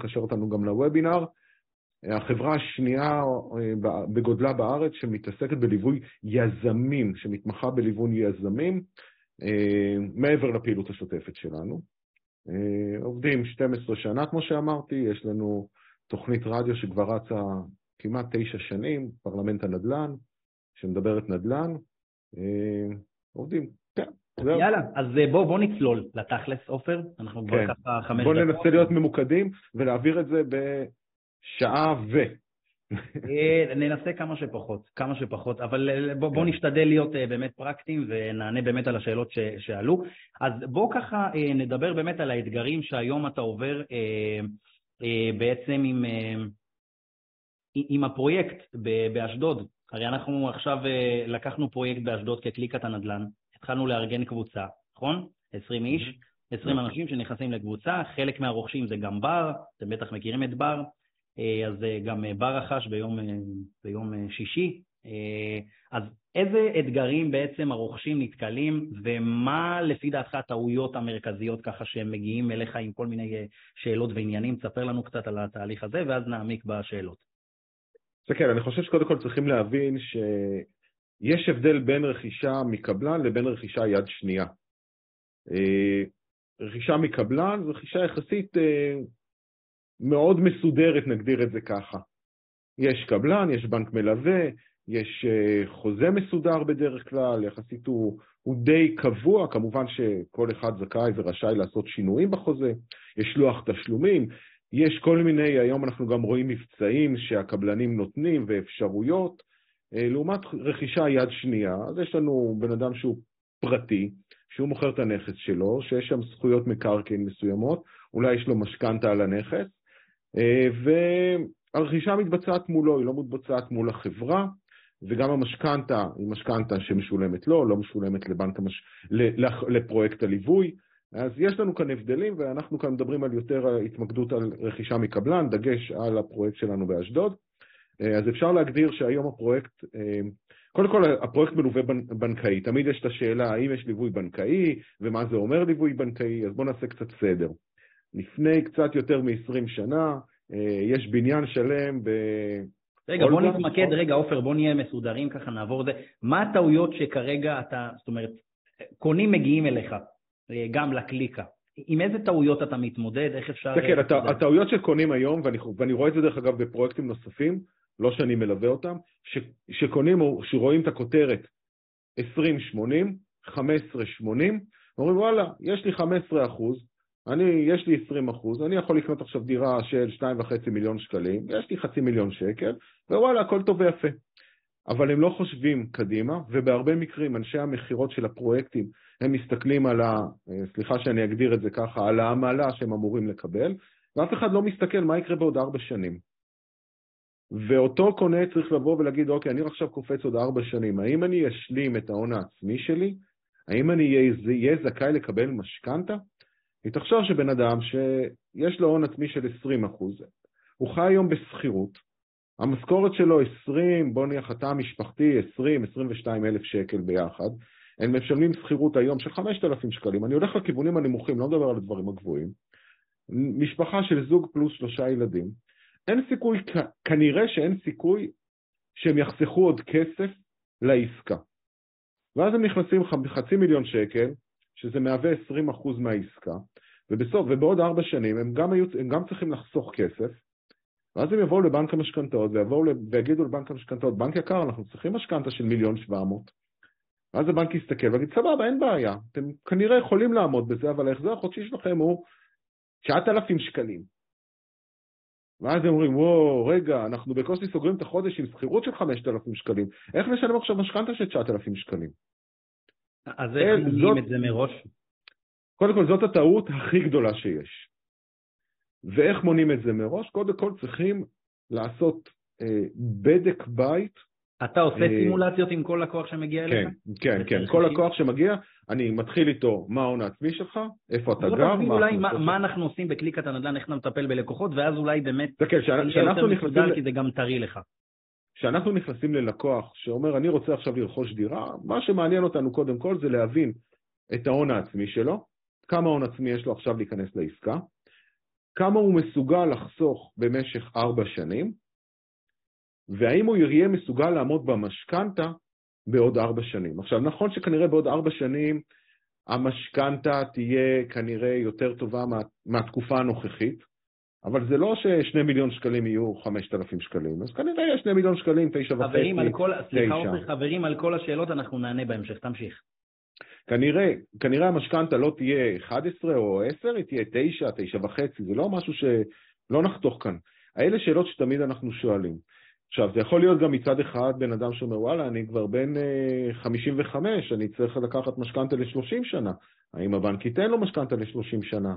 לקשר אותנו גם לוובינר. החברה השנייה בגודלה בארץ שמתעסקת בליווי יזמים, שמתמחה בליווי יזמים, מעבר לפעילות השוטפת שלנו. עובדים 12 שנה, כמו שאמרתי, יש לנו תוכנית רדיו שכבר רצה כמעט תשע שנים, פרלמנט הנדל"ן, שמדברת נדל"ן. עובדים, כן. יאללה, אז בוא, בוא נצלול לתכלס, עופר. אנחנו כבר כן. ככה חמש דקות. בוא ננסה להיות ממוקדים ולהעביר את זה בשעה ו... אה, ננסה כמה שפחות, כמה שפחות, אבל אה, בוא, כן. נשתדל להיות אה, באמת פרקטיים ונענה באמת על השאלות ש, שעלו. אז בוא ככה נדבר באמת על האתגרים שהיום אתה עובר בעצם עם, עם הפרויקט באשדוד. הרי אנחנו עכשיו לקחנו פרויקט באשדוד כקליקת הנדל"ן, התחלנו לארגן קבוצה, נכון? 20 איש, 20 אנשים שנכנסים לקבוצה, חלק מהרוכשים זה גם בר, אתם בטח מכירים את בר, אה, אז אה, גם אה, בר רכש ביום, ביום שישי. אז איזה אתגרים בעצם הרוכשים נתקלים, ומה לפי דעתך הטעויות המרכזיות ככה שהם מגיעים אליך עם כל מיני שאלות ועניינים? תספר לנו קצת על התהליך הזה, ואז נעמיק בשאלות. כן, אני חושב שקודם כל צריכים להבין ש... יש הבדל בין רכישה מקבלן לבין רכישה יד שנייה. אה, רכישה מקבלן זו רכישה יחסית אה, מאוד מסודרת, נגדיר את זה ככה. יש קבלן, יש בנק מלווה, יש אה, חוזה מסודר בדרך כלל, יחסית הוא, הוא די קבוע, כמובן שכל אחד זכאי ורשאי לעשות שינויים בחוזה, יש לוח תשלומים, יש כל מיני, היום אנחנו גם רואים מבצעים שהקבלנים נותנים ואפשרויות, לעומת רכישה יד שנייה, אז יש לנו בן אדם שהוא פרטי, שהוא מוכר את הנכס שלו, שיש שם זכויות מקרקעין מסוימות, אולי יש לו משכנתה על הנכס, אה, והרכישה מתבצעת מולו, היא לא מתבצעת מול החברה, וגם המשכנתה היא משכנתה שמשולמת לו, לא משולמת לבנק המש... לפרויקט הליווי. אז יש לנו כאן הבדלים, ואנחנו כאן מדברים על יותר התמקדות על רכישה מקבלן, דגש על הפרויקט שלנו באשדוד. אה, אז אפשר להגדיר שהיום הפרויקט, אה, קודם כל הפרויקט מלווה בנקאי, תמיד יש את השאלה האם יש ליווי בנקאי ומה זה אומר ליווי בנקאי, אז בואו נעשה קצת סדר. לפני קצת יותר מ-20 שנה אה, יש בניין שלם ב... רגע, בוא נתמקד, רגע, עופר, בוא נהיה מסודרים ככה, נעבור את זה. מה הטעויות שכרגע אתה, זאת אומרת, קונים מגיעים אליך, גם לקליקה. עם איזה טעויות אתה מתמודד, איך אפשר... כן, הטעויות שקונים היום, ואני, ואני רואה את זה דרך אגב בפרויקטים נוספים, לא שאני מלווה אותם, ש, שקונים או שרואים את הכותרת 20-80, 15-80, אומרים וואלה, יש לי 15 אחוז, אני, יש לי 20 אחוז, אני יכול לקנות עכשיו דירה של 2.5 מיליון שקלים, יש לי חצי מיליון שקל, ווואלה, הכל טוב ויפה. אבל הם לא חושבים קדימה, ובהרבה מקרים אנשי המכירות של הפרויקטים, הם מסתכלים על ה... סליחה שאני אגדיר את זה ככה, על העמלה שהם אמורים לקבל, ואף אחד לא מסתכל מה יקרה בעוד ארבע שנים. ואותו קונה צריך לבוא ולהגיד, אוקיי, אני עכשיו קופץ עוד ארבע שנים, האם אני אשלים את ההון העצמי שלי? האם אני אהיה זכאי לקבל משכנתה? היא תחשוב שבן אדם שיש לו הון עצמי של 20 אחוז, הוא חי היום בשכירות, המשכורת שלו 20, בוא נניח התא המשפחתי 20-22 אלף שקל ביחד, הם משלמים שכירות היום של 5,000 שקלים, אני הולך לכיוונים הנמוכים, לא מדבר על הדברים הגבוהים, משפחה של זוג פלוס שלושה ילדים, אין סיכוי, כנראה שאין סיכוי שהם יחסכו עוד כסף לעסקה. ואז הם נכנסים חצי מיליון שקל, שזה מהווה 20% מהעסקה, ובסוף, ובעוד ארבע שנים הם גם, היו, הם גם צריכים לחסוך כסף, ואז הם יבואו לבנק המשכנתאות ויגידו לבנק המשכנתאות, בנק יקר, אנחנו צריכים משכנתה של מיליון שבע מאות. ואז הבנק יסתכל ויגיד, סבבה, אין בעיה, אתם כנראה יכולים לעמוד בזה, אבל ההחזר החודשי שלכם הוא 9,000 שקלים. ואז הם אומרים, וואו, רגע, אנחנו בקושי סוגרים את החודש עם שכירות של 5,000 שקלים, איך נשלם עכשיו משכנתה של 9,000 שקלים? אז איך מגיעים את זה מראש? קודם כל, זאת הטעות הכי גדולה שיש. ואיך מונים את זה מראש? קודם כל צריכים לעשות אה, בדק בית אתה עושה סימולציות עם כל לקוח שמגיע אליך? כן, כן, כן. כל לקוח שמגיע, אני מתחיל איתו מה ההון העצמי שלך, איפה אתה גר, מה... אולי מה אנחנו עושים בקליקת הנדל"ן, איך אתה מטפל בלקוחות, ואז אולי באמת... כן, כשאנחנו נכנסים... כי זה גם טרי לך. כשאנחנו נכנסים ללקוח שאומר, אני רוצה עכשיו לרכוש דירה, מה שמעניין אותנו קודם כל זה להבין את ההון העצמי שלו, כמה הון עצמי יש לו עכשיו להיכנס לעסקה, כמה הוא מסוגל לחסוך במשך ארבע שנים, והאם הוא יהיה מסוגל לעמוד במשכנתה בעוד ארבע שנים. עכשיו, נכון שכנראה בעוד ארבע שנים המשכנתה תהיה כנראה יותר טובה מה, מהתקופה הנוכחית, אבל זה לא ששני מיליון שקלים יהיו חמשת אלפים שקלים, אז כנראה יש שני מיליון שקלים, תשע וחצי, חברים, על כל, סליחה עופר, חברים, על כל השאלות אנחנו נענה בהמשך, תמשיך. כנראה, כנראה המשכנתה לא תהיה 11 או 10, היא תהיה 9, 9 וחצי, זה לא משהו שלא נחתוך כאן. האלה שאלות שתמיד אנחנו שואלים. עכשיו, זה יכול להיות גם מצד אחד בן אדם שאומר, וואלה, אני כבר בן 55, אה, אני צריך לקחת משכנתה ל-30 שנה. האם הבנק ייתן לו משכנתה ל-30 שנה?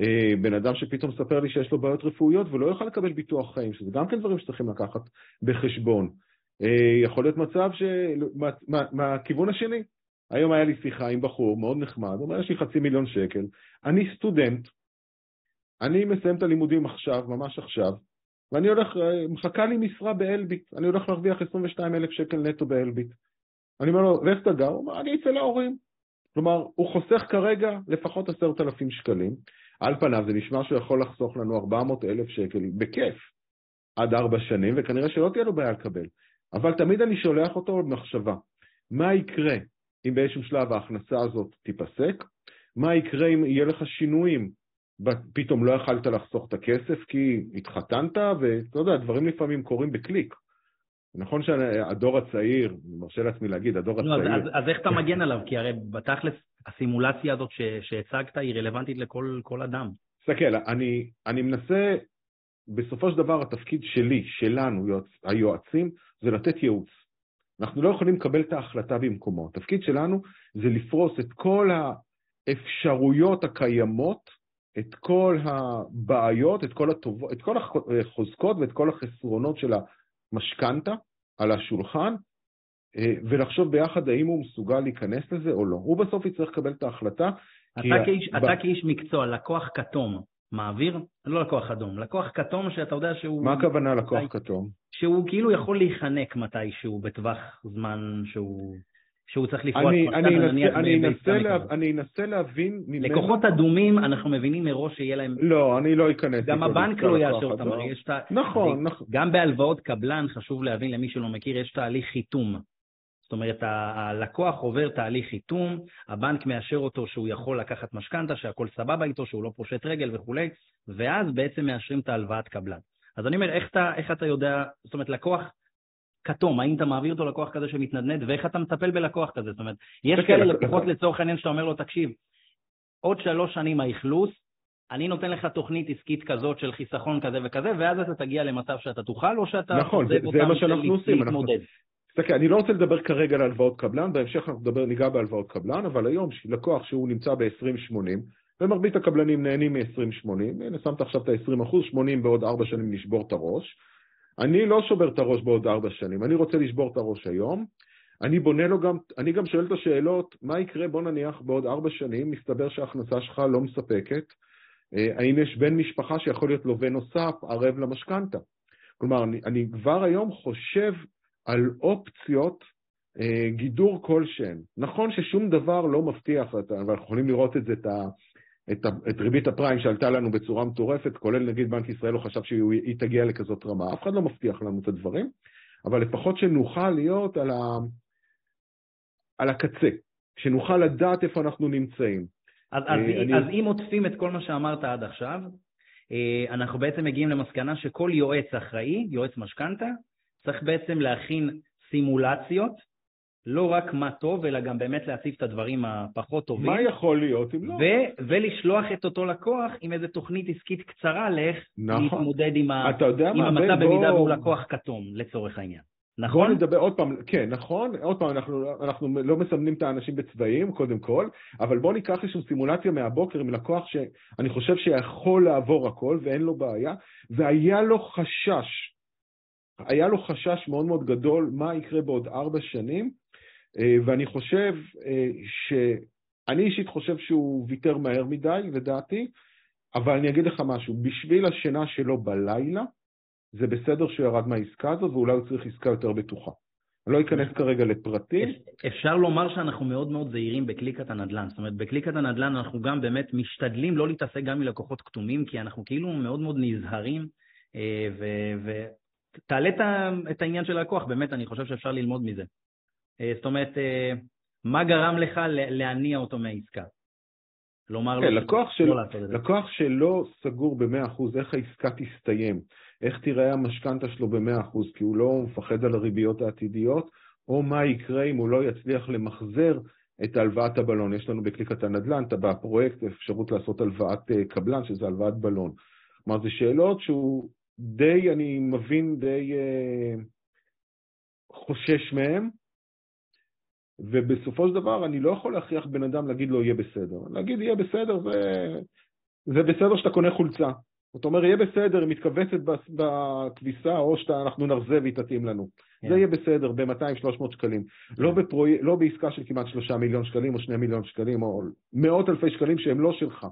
אה, בן אדם שפתאום מספר לי שיש לו בעיות רפואיות ולא יוכל לקבל ביטוח חיים, שזה גם כן דברים שצריכים לקחת בחשבון. אה, יכול להיות מצב שמהכיוון מה, השני, היום היה לי שיחה עם בחור מאוד נחמד, הוא אומר, יש לי חצי מיליון שקל, אני סטודנט, אני מסיים את הלימודים עכשיו, ממש עכשיו, ואני הולך, מחכה לי משרה באלביט, אני הולך להרוויח 22 אלף שקל נטו באלביט. אני אומר לו, ואיך אתה גר? הוא אומר, אני אצא להורים. כלומר, הוא חוסך כרגע לפחות עשרת אלפים שקלים. על פניו זה נשמע שהוא יכול לחסוך לנו 400 אלף שקל בכיף עד ארבע שנים, וכנראה שלא תהיה לו בעיה לקבל. אבל תמיד אני שולח אותו במחשבה, מה יקרה אם באיזשהו שלב ההכנסה הזאת תיפסק? מה יקרה אם יהיה לך שינויים פתאום לא יכלת לחסוך את הכסף כי התחתנת, ואתה יודע, דברים לפעמים קורים בקליק. נכון שהדור הצעיר, אני מרשה לעצמי להגיד, הדור לא, הצעיר... אז, אז איך אתה מגן עליו? כי הרי בתכלס הסימולציה הזאת ש, שהצגת היא רלוונטית לכל אדם. תסתכל, אני, אני מנסה, בסופו של דבר התפקיד שלי, שלנו, יועצ, היועצים, זה לתת ייעוץ. אנחנו לא יכולים לקבל את ההחלטה במקומו. התפקיד שלנו זה לפרוס את כל האפשרויות הקיימות את כל הבעיות, את כל, הטוב, את כל החוזקות ואת כל החסרונות של המשכנתה על השולחן, אה, ולחשוב ביחד האם הוא מסוגל להיכנס לזה או לא. הוא בסוף יצטרך לקבל את ההחלטה. אתה, כאיש, ב... אתה כאיש מקצוע, לקוח כתום, מעביר? לא לקוח אדום, לקוח כתום שאתה יודע שהוא... מה הכוונה לקוח כתום? שהוא כאילו יכול להיחנק מתישהו בטווח זמן שהוא... שהוא צריך לפרוע את אני, נניח אני, אנסה להבין ממנו... לקוחות אדומים, אנחנו מבינים מראש שיהיה להם... לא, אני לא אכנס. גם הבנק לא יאשר אותם, יש ת... נכון, נכון. גם בהלוואות קבלן, חשוב להבין למי שלא מכיר, יש תהליך חיתום. זאת אומרת, הלקוח עובר תהליך חיתום, הבנק מאשר אותו שהוא יכול לקחת משכנתה, שהכל סבבה איתו, שהוא לא פושט רגל וכולי, ואז בעצם מאשרים את ההלוואת קבלן. אז אני אומר, איך אתה, איך אתה יודע, זאת אומרת, לקוח כתום, האם אתה מעביר אותו לקוח כזה שמתנדנד, ואיך אתה מטפל בלקוח כזה? זאת אומרת, יש כאלה לקוחות לצורך העניין שאתה אומר לו, תקשיב, עוד שלוש שנים האכלוס, אני נותן לך תוכנית עסקית כזאת של חיסכון כזה וכזה, ואז אתה תגיע למצב שאתה תוכל, או שאתה נכון, זה, זה מה שאנחנו עושים. להתמודד. תסתכל, אני לא רוצה לדבר כרגע על הלוואות קבלן, בהמשך אנחנו נדבר, ניגע בהלוואות קבלן, אבל היום לקוח שהוא נמצא ב-20-80, ומרבית הקבלנים נהנים מ-20-80, הנה שמת עכשיו את ה-20%, 80 בעוד 4 שנים נשבור את הראש, אני לא שובר את הראש בעוד ארבע שנים, אני רוצה לשבור את הראש היום. אני בונה לו גם, אני גם שואל את השאלות, מה יקרה, בוא נניח, בעוד ארבע שנים, מסתבר שההכנסה שלך לא מספקת, אה, האם יש בן משפחה שיכול להיות לווה נוסף, ערב למשכנתה? כלומר, אני, אני כבר היום חושב על אופציות אה, גידור כלשהן. נכון ששום דבר לא מבטיח, ואנחנו יכולים לראות את זה, את, ה, את, את ריבית הפריים שעלתה לנו בצורה מטורפת, כולל נגיד בנק ישראל לא חשב שהיא תגיע לכזאת רמה. אף אחד לא מבטיח לנו את הדברים, אבל לפחות שנוכל להיות על, ה, על הקצה, שנוכל לדעת איפה אנחנו נמצאים. אז, אז, אה, אני... אז אם עוטפים את כל מה שאמרת עד עכשיו, אה, אנחנו בעצם מגיעים למסקנה שכל יועץ אחראי, יועץ משכנתה, צריך בעצם להכין סימולציות לא רק מה טוב, אלא גם באמת להציף את הדברים הפחות טובים. מה יכול להיות אם לא? ו- ולשלוח את אותו לקוח עם איזו תוכנית עסקית קצרה לאיך נכון. להתמודד עם, ה- עם מה, המצב בוא... במידה והוא לקוח כתום, לצורך העניין. נכון? בוא נדבר עוד פעם, כן, נכון, עוד פעם, אנחנו, אנחנו לא מסמנים את האנשים בצבעים, קודם כל, אבל בוא ניקח איזושהי סימולציה מהבוקר עם לקוח שאני חושב שיכול לעבור הכל ואין לו בעיה, והיה לו חשש, היה לו חשש מאוד מאוד גדול מה יקרה בעוד ארבע שנים, ואני חושב אה, ש... אני אישית חושב שהוא ויתר מהר מדי, לדעתי, אבל אני אגיד לך משהו, בשביל השינה שלו בלילה, זה בסדר שהוא ירד מהעסקה הזאת, ואולי הוא צריך עסקה יותר בטוחה. אני לא אכנס כרגע לפרטים. אפשר לומר שאנחנו מאוד מאוד זהירים בקליקת הנדל"ן. זאת אומרת, בקליקת הנדל"ן אנחנו גם באמת משתדלים לא להתעסק גם עם לקוחות כתומים, כי אנחנו כאילו מאוד מאוד נזהרים, ותעלה את העניין של הלקוח, באמת, אני חושב שאפשר ללמוד מזה. זאת אומרת, מה גרם לך להניע אותו מהעסקה? לומר כן. לקוח, של... לא לקוח שלא סגור ב-100% איך העסקה תסתיים, איך תיראה המשכנתה שלו ב-100%, כי הוא לא מפחד על הריביות העתידיות, או מה יקרה אם הוא לא יצליח למחזר את הלוואת הבלון. יש לנו בקליקת הנדל"ן, אתה בפרויקט, אפשרות לעשות הלוואת אה, קבלן, שזה הלוואת בלון. כלומר, זה שאלות שהוא די, אני מבין, די אה, חושש מהן, ובסופו של דבר אני לא יכול להכריח בן אדם להגיד לו יהיה בסדר. להגיד יהיה בסדר זה, זה בסדר שאתה קונה חולצה. זאת אומרת, יהיה בסדר, היא מתכווצת בכביסה, או שאנחנו נרזה והיא תתאים לנו. Yeah. כן. זה יהיה בסדר ב-200-300 שקלים. Yeah. לא, בפרוי... לא בעסקה של כמעט 3 מיליון שקלים או 2 מיליון שקלים, או מאות אלפי שקלים שהם לא שלך.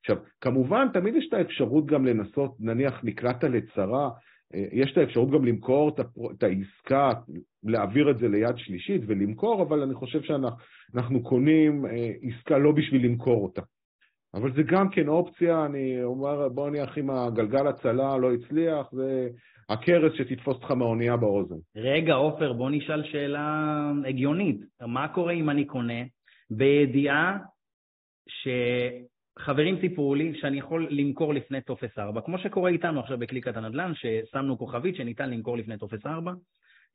עכשיו, כמובן, תמיד יש את האפשרות גם לנסות, נניח נקלעת לצרה, יש את האפשרות גם למכור את העסקה, להעביר את זה ליד שלישית ולמכור, אבל אני חושב שאנחנו קונים אה, עסקה לא בשביל למכור אותה. אבל זה גם כן אופציה, אני אומר, בוא נניח אם הגלגל הצלה לא הצליח, זה הקרש שתתפוס אותך מהאונייה באוזן. רגע, עופר, בוא נשאל שאלה הגיונית. מה קורה אם אני קונה בידיעה ש... חברים סיפרו לי שאני יכול למכור לפני טופס 4, כמו שקורה איתנו עכשיו בקליקת הנדל"ן, ששמנו כוכבית שניתן למכור לפני טופס 4,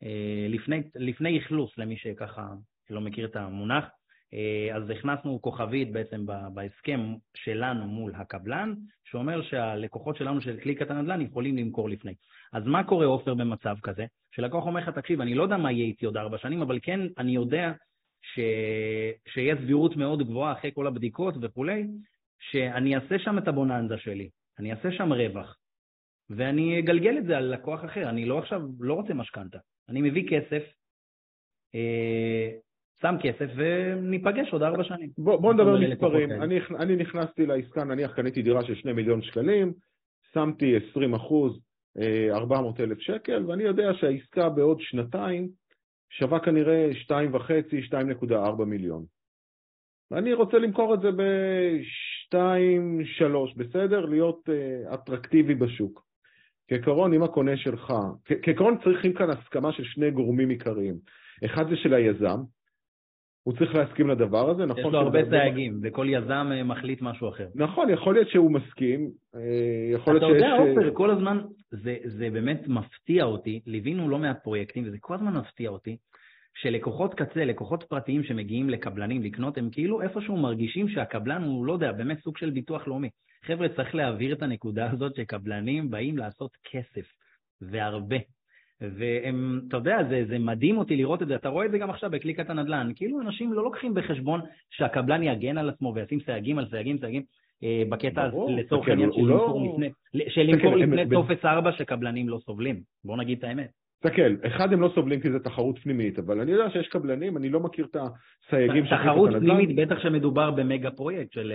אה, לפני, לפני אכלוס, למי שככה לא מכיר את המונח. אה, אז הכנסנו כוכבית בעצם בהסכם שלנו מול הקבלן, שאומר שהלקוחות שלנו של קליקת הנדל"ן יכולים למכור לפני. אז מה קורה, עופר, במצב כזה? שלקוח אומר לך, תקשיב, אני לא יודע מה יהיה איתי עוד ארבע שנים, אבל כן, אני יודע ש... שיש סבירות מאוד גבוהה אחרי כל הבדיקות וכולי, שאני אעשה שם את הבוננזה שלי, אני אעשה שם רווח, ואני אגלגל את זה על לקוח אחר. אני לא עכשיו, לא רוצה משכנתה. אני מביא כסף, אה, שם כסף וניפגש עוד ארבע שנים. בוא, בוא נדבר מספרים. אני, אני נכנסתי לעסקה, נניח קניתי דירה של שני מיליון שקלים, שמתי 20 אחוז, 400 אה, אלף שקל, ואני יודע שהעסקה בעוד שנתיים שווה כנראה 2.5, 2.4 מיליון. ואני רוצה למכור את זה ב-2-3, בסדר? להיות uh, אטרקטיבי בשוק. כעיקרון, אם הקונה שלך, כעיקרון צריכים כאן הסכמה של שני גורמים עיקריים. אחד זה של היזם, הוא צריך להסכים לדבר הזה, נכון? יש לו הרבה סייגים, וכל יזם אה, מחליט משהו אחר. נכון, יכול להיות שהוא מסכים, אה, יכול להיות שיש... אתה יודע, עופר, כל הזמן, זה, זה באמת מפתיע אותי, ליווינו לא מעט פרויקטים, וזה כל הזמן מפתיע אותי, שלקוחות קצה, לקוחות פרטיים שמגיעים לקבלנים לקנות, הם כאילו איפשהו מרגישים שהקבלן הוא, לא יודע, באמת סוג של ביטוח לאומי. חבר'ה, צריך להעביר את הנקודה הזאת שקבלנים באים לעשות כסף, והרבה. והם, אתה יודע, זה, זה מדהים אותי לראות את זה, אתה רואה את זה גם עכשיו בקליקת הנדל"ן, כאילו אנשים לא לוקחים בחשבון שהקבלן יגן על עצמו וישים סייגים על סייגים, סייגים, אה, בקטע הזה, לצורך העניין של למכור לא- לפני, של למכור לפני טופס 4 שקבלנים לא סובלים, בוא נגיד את האמת. תסתכל, אחד הם לא סובלים כי זה תחרות פנימית, אבל אני יודע שיש קבלנים, אני לא מכיר את הסייגים של תחרות פנימית, בטח שמדובר במגה פרויקט של...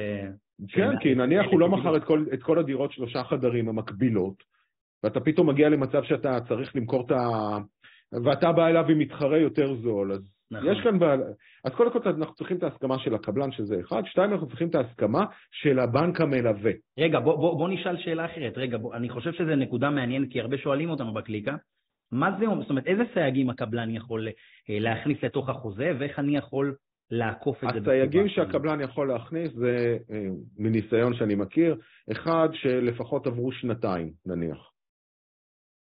כן, כי נניח הוא לא מכר את כל, הדירות שלושה חדרים המקבילות, ואתה פתאום מגיע למצב שאתה צריך למכור את ה... ואתה בא אליו עם מתחרה יותר זול, אז נכון. יש כאן... בעל... אז קודם כל אנחנו צריכים את ההסכמה של הקבלן, שזה אחד, שתיים, אנחנו צריכים את ההסכמה של הבנק המלווה. רגע, בוא, בוא, בוא נשאל שאלה אחרת. רגע, בוא, אני חושב שזו נקודה מעניינת, כי הרבה שואלים אותנו בקליקה. מה זה אומר? זאת אומרת, איזה סייגים הקבלן יכול אה, להכניס לתוך החוזה, ואיך אני יכול לעקוף את זה? הסייגים שהקבלן יכול להכניס זה, אה, מניסיון שאני מכיר, אחד, שלפחות עברו שנתיים, נניח.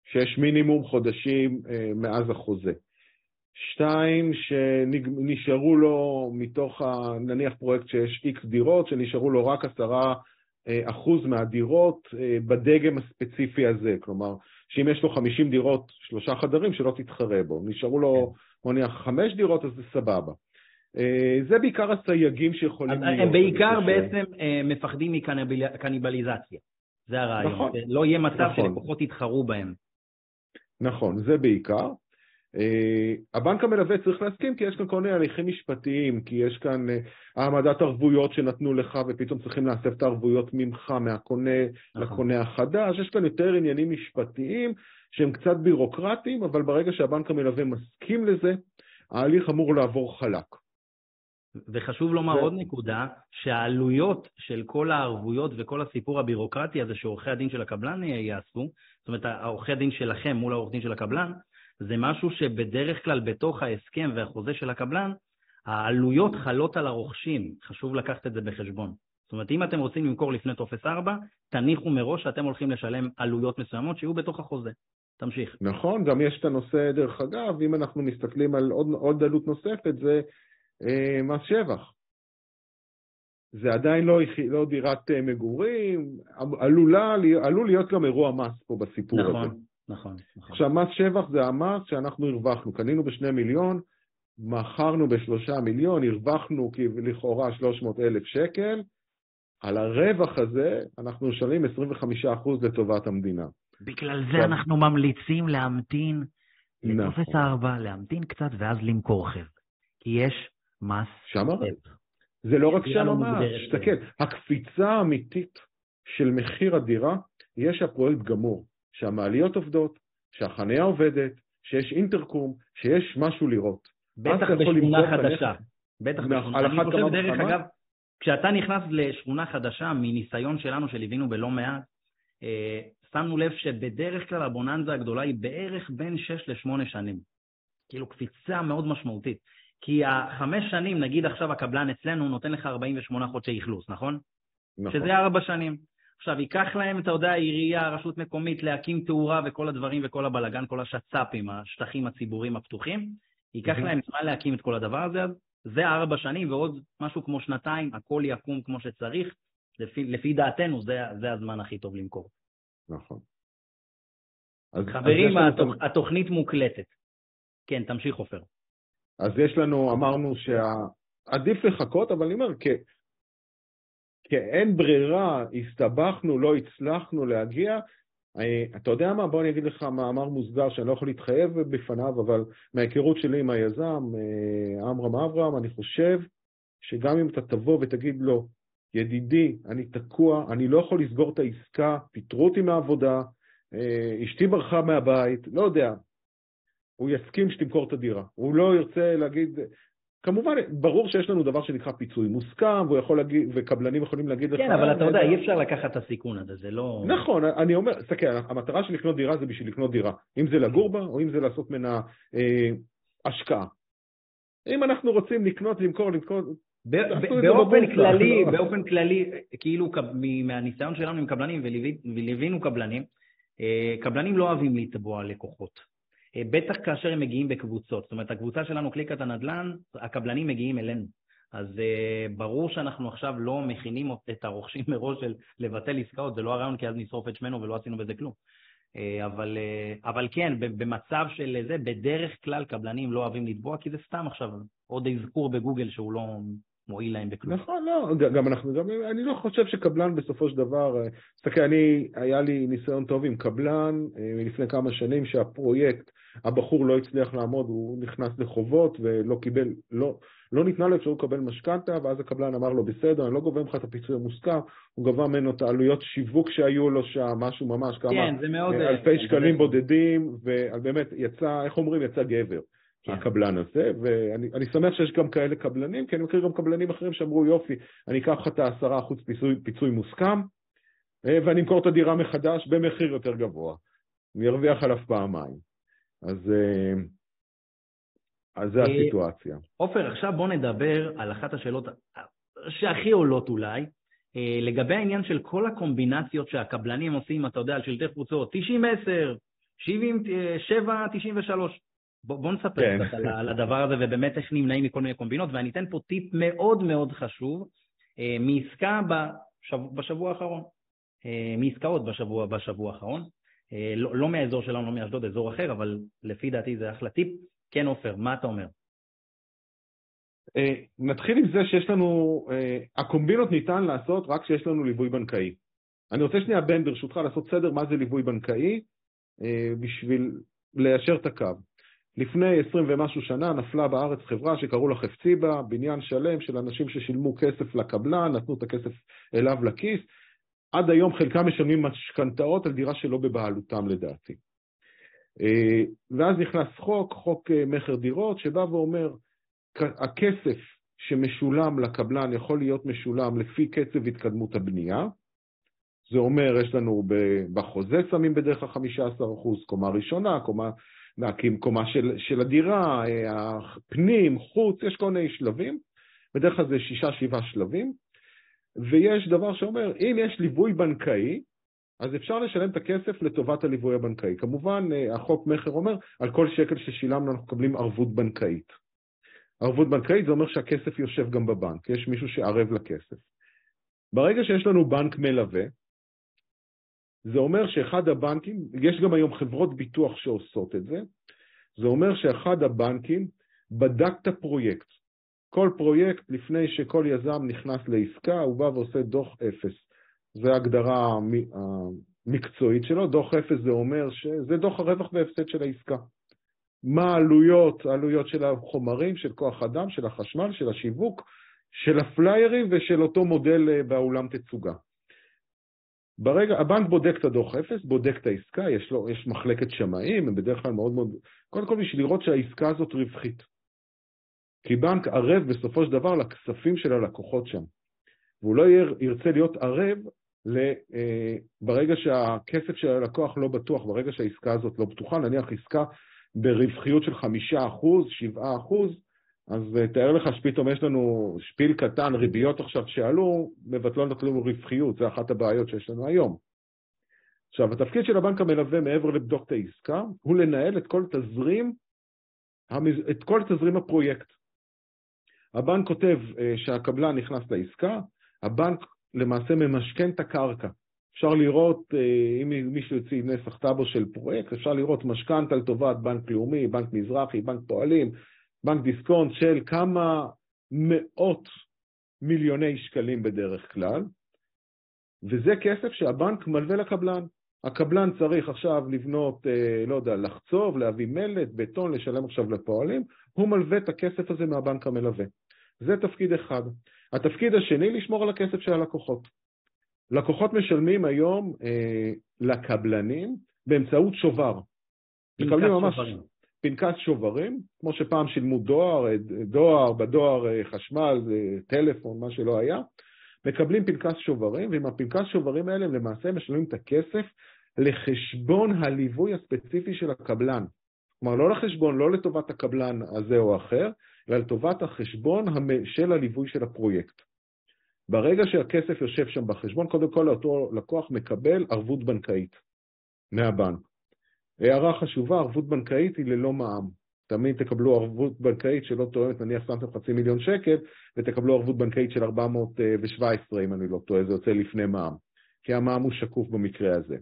שיש מינימום חודשים אה, מאז החוזה. שתיים, שנשארו לו מתוך, ה, נניח פרויקט שיש איקס דירות, שנשארו לו רק עשרה אחוז מהדירות בדגם הספציפי הזה. כלומר, שאם יש לו 50 דירות, שלושה חדרים, שלא תתחרה בו. נשארו לו, בוא נניח, חמש דירות, אז זה סבבה. אה, זה בעיקר הסייגים שיכולים להיות. הם בעיקר בעצם אה, מפחדים מקניבליזציה. זה הרעיון. נכון. לא יהיה מצב נכון. שלקוחות יתחרו בהם. נכון, זה בעיקר. אה, הבנק המלווה צריך להסכים כי יש כאן כל מיני הליכים משפטיים, כי יש כאן אה, העמדת ערבויות שנתנו לך ופתאום צריכים להסב את הערבויות ממך, מהקונה נכון. לקונה החדש, יש כאן יותר עניינים משפטיים שהם קצת בירוקרטיים, אבל ברגע שהבנק המלווה מסכים לזה, ההליך אמור לעבור חלק. וחשוב לומר ו... עוד נקודה, שהעלויות של כל הערבויות וכל הסיפור הבירוקרטי הזה שעורכי הדין של הקבלן יעשו, זאת אומרת, עורכי הדין שלכם מול העורך דין של הקבלן, זה משהו שבדרך כלל בתוך ההסכם והחוזה של הקבלן, העלויות חלות על הרוכשים, חשוב לקחת את זה בחשבון. זאת אומרת, אם אתם רוצים למכור לפני טופס 4, תניחו מראש שאתם הולכים לשלם עלויות מסוימות שיהיו בתוך החוזה. תמשיך. נכון, גם יש את הנושא, דרך אגב, אם אנחנו מסתכלים על עוד, עוד עלות נוספת, זה אה, מס שבח. זה עדיין לא, לא דירת אה, מגורים, עלולה, עלול להיות גם אירוע מס פה בסיפור נכון, הזה. נכון, נכון. עכשיו, מס שבח זה המס שאנחנו הרווחנו. קנינו בשני מיליון, מכרנו בשלושה מיליון, הרווחנו לכאורה 300 אלף שקל. על הרווח הזה אנחנו משלמים 25% לטובת המדינה. בגלל זה אנחנו ממליצים להמתין לטופס נכון. 4, להמתין קצת ואז למכור חבר'ה. כי יש מס שמה? זה לא רק שם המס, תסתכל, הקפיצה האמיתית של מחיר הדירה, יש הפרויקט גמור. שהמעליות עובדות, שהחניה עובדת, שיש אינטרקום, שיש משהו לראות. בטח בשכונה חדשה. בטח בשכונה. אני חושב, דרך אגב, כשאתה נכנס לשכונה חדשה, מניסיון שלנו שליווינו בלא מעט, אה, שמנו לב שבדרך כלל הבוננזה הגדולה היא בערך בין 6 ל-8 שנים. כאילו קפיצה מאוד משמעותית. כי החמש שנים, נגיד עכשיו הקבלן אצלנו נותן לך 48 חודשי אכלוס, נכון? נכון. שזה ארבע שנים. עכשיו, ייקח להם, אתה יודע, עירייה, רשות מקומית, להקים תאורה וכל הדברים וכל הבלגן, כל השצ"פים, השטחים הציבוריים הפתוחים, ייקח mm-hmm. להם זמן להקים את כל הדבר הזה, אז זה ארבע שנים ועוד משהו כמו שנתיים, הכל יקום כמו שצריך, לפי, לפי דעתנו זה, זה הזמן הכי טוב למכור. נכון. אז, חברים, אז התוכ... לנו... התוכנית מוקלטת. כן, תמשיך עופר. אז יש לנו, אמרנו שעדיף לחכות, אבל אני אומר, כי אין ברירה, הסתבכנו, לא הצלחנו להגיע. אה, אתה יודע מה? בוא אני אגיד לך מאמר מוסגר שאני לא יכול להתחייב בפניו, אבל מההיכרות שלי עם היזם, אה, עמרם אברהם, אני חושב שגם אם אתה תבוא ותגיד לו, ידידי, אני תקוע, אני לא יכול לסגור את העסקה, פיטרו אותי מהעבודה, אה, אשתי ברחה מהבית, לא יודע, הוא יסכים שתמכור את הדירה. הוא לא ירצה להגיד, כמובן, ברור שיש לנו דבר שנקרא פיצוי מוסכם, והוא יכול להגיד, וקבלנים יכולים להגיד לך... כן, אבל אתה יודע, אי אפשר לקחת את הסיכון הזה, זה לא... נכון, אני אומר, תסתכל, המטרה של לקנות דירה זה בשביל לקנות דירה. אם זה לגור בה, או אם זה לעשות ממנה אה, השקעה. אם אנחנו רוצים לקנות, למכור, למכור... באופן כללי, באופן כללי, כאילו מהניסיון שלנו עם קבלנים, וליווינו קבלנים, אה, קבלנים לא אוהבים לתבוע לקוחות. אה, בטח כאשר הם מגיעים בקבוצות. זאת אומרת, הקבוצה שלנו, קליקת הנדל"ן, הקבלנים מגיעים אלינו. אז uh, ברור שאנחנו עכשיו לא מכינים את הרוכשים מראש של לבטל עסקאות, זה לא הרעיון, כי אז נשרוף את שמנו ולא עשינו בזה כלום. Uh, אבל, uh, אבל כן, במצב של זה, בדרך כלל קבלנים לא אוהבים לתבוע, כי זה סתם עכשיו עוד אזכור בגוגל שהוא לא מועיל להם בכלום. נכון, לא, גם אנחנו, גם, אני לא חושב שקבלן בסופו של דבר, תסתכל, אני, היה לי ניסיון טוב עם קבלן לפני כמה שנים שהפרויקט הבחור לא הצליח לעמוד, הוא נכנס לחובות ולא קיבל, לא, לא ניתנה לו אפשרות לקבל משכנתה, ואז הקבלן אמר לו, בסדר, אני לא גובה ממך את הפיצוי המוסכם, הוא גבה ממנו את העלויות שיווק שהיו לו שם, משהו ממש, כמה כן, מאוד, אה, אלפי שקלים זה בודדים, ובאמת יצא, איך אומרים, יצא גבר. כן. הקבלן הזה, ואני שמח שיש גם כאלה קבלנים, כי אני מכיר גם קבלנים אחרים שאמרו, יופי, אני אקח לך את ה-10% פיצוי, פיצוי מוסכם, אה, ואני אמכור את הדירה מחדש במחיר יותר גבוה. אני ארוויח עליו פעמיים. אז, אה, אז זה אה, הסיטואציה. עופר, עכשיו בוא נדבר על אחת השאלות שהכי עולות אולי, אה, לגבי העניין של כל הקומבינציות שהקבלנים עושים, אתה יודע, על שלטי חוצות, 90-10, 7-93. בוא, בוא נספר כן. קצת על, על הדבר הזה ובאמת איך נמנעים מכל מיני קומבינות, ואני אתן פה טיפ מאוד מאוד חשוב מעסקה בשבוע, בשבוע האחרון, מעסקאות בשבוע, בשבוע האחרון. אה, לא, לא מהאזור שלנו, לא מאשדוד, אזור אחר, אבל לפי דעתי זה אחלה טיפ. כן, עופר, מה אתה אומר? אה, נתחיל עם זה שיש לנו, אה, הקומבינות ניתן לעשות רק כשיש לנו ליווי בנקאי. אני רוצה שנייה, בן, ברשותך, לעשות סדר מה זה ליווי בנקאי בשביל ליישר את הקו. לפני עשרים ומשהו שנה נפלה בארץ חברה שקראו לה חפציבה, בניין שלם של אנשים ששילמו כסף לקבלן, נתנו את הכסף אליו לכיס. עד היום חלקם משלמים משכנתאות על דירה שלא בבעלותם לדעתי. אה, ואז נכנס חוק, חוק אה, מכר דירות, שבא ואומר, הכסף שמשולם לקבלן יכול להיות משולם לפי קצב התקדמות הבנייה. זה אומר, יש לנו בחוזה שמים בדרך כלל 15 אחוז, קומה ראשונה, קומה, להקים קומה של, של הדירה, אה, פנים, חוץ, יש כל מיני שלבים. בדרך כלל זה שישה, שבעה שלבים. ויש דבר שאומר, אם יש ליווי בנקאי, אז אפשר לשלם את הכסף לטובת הליווי הבנקאי. כמובן, אה, החוק מכר אומר, על כל שקל ששילמנו אנחנו מקבלים ערבות בנקאית. ערבות בנקאית זה אומר שהכסף יושב גם בבנק, יש מישהו שערב לכסף. ברגע שיש לנו בנק מלווה, זה אומר שאחד הבנקים, יש גם היום חברות ביטוח שעושות את זה, זה אומר שאחד הבנקים בדק את הפרויקט. כל פרויקט, לפני שכל יזם נכנס לעסקה, הוא בא ועושה דוח אפס. זו ההגדרה המקצועית שלו. דוח אפס זה אומר שזה דוח הרווח והפסד של העסקה. מה העלויות, העלויות של החומרים, של כוח אדם, של החשמל, של השיווק, של הפליירים ושל אותו מודל אה, באולם תצוגה. ברגע, הבנק בודק את הדוח אפס, בודק את העסקה, יש, לו, יש מחלקת שמאים, הם בדרך כלל מאוד מאוד... קודם כל בשביל לראות שהעסקה הזאת רווחית. כי בנק ערב בסופו של דבר לכספים של הלקוחות שם. והוא לא ירצה להיות ערב ל, אה, ברגע שהכסף של הלקוח לא בטוח, ברגע שהעסקה הזאת לא בטוחה, נניח עסקה ברווחיות של חמישה אחוז, שבעה אחוז, אז אה, תאר לך שפתאום יש לנו שפיל קטן, ריביות עכשיו שעלו, מבטלות לנו רווחיות, זה אחת הבעיות שיש לנו היום. עכשיו, התפקיד של הבנק המלווה מעבר לבדוק את העסקה, הוא לנהל את כל תזרים, את כל תזרים הפרויקט. הבנק כותב אה, שהקבלן נכנס לעסקה, הבנק למעשה ממשכן את הקרקע. אפשר לראות, אה, אם מישהו יוציא נסח טאבו של פרויקט, אפשר לראות משכנתה לטובת בנק לאומי, בנק מזרחי, בנק פועלים, בנק דיסקונט של כמה מאות מיליוני שקלים בדרך כלל, וזה כסף שהבנק מלווה לקבלן. הקבלן צריך עכשיו לבנות, אה, לא יודע, לחצוב, להביא מלט, בטון, לשלם עכשיו לפועלים, הוא מלווה את הכסף הזה מהבנק המלווה. זה תפקיד אחד. התפקיד השני, לשמור על הכסף של הלקוחות. לקוחות משלמים היום אה, לקבלנים באמצעות שובר. מקבלים ממש שוברים. פנקס שוברים, כמו שפעם שילמו דואר, אה, דואר, בדואר אה, חשמל, אה, טלפון, מה שלא היה, מקבלים פנקס שוברים, ועם הפנקס שוברים האלה הם למעשה משלמים את הכסף לחשבון הליווי הספציפי של הקבלן. כלומר, לא לחשבון, לא לטובת הקבלן הזה או אחר, אלא לטובת החשבון של הליווי של הפרויקט. ברגע שהכסף יושב שם בחשבון, קודם כל אותו לקוח מקבל ערבות בנקאית מהבנק. הערה חשובה, ערבות בנקאית היא ללא מע"מ. תמיד תקבלו ערבות בנקאית שלא תואמת, נניח שמתם חצי מיליון שקל, ותקבלו ערבות בנקאית של 417, אם אני לא טועה, זה יוצא לפני מע"מ, כי המע"מ הוא שקוף במקרה הזה.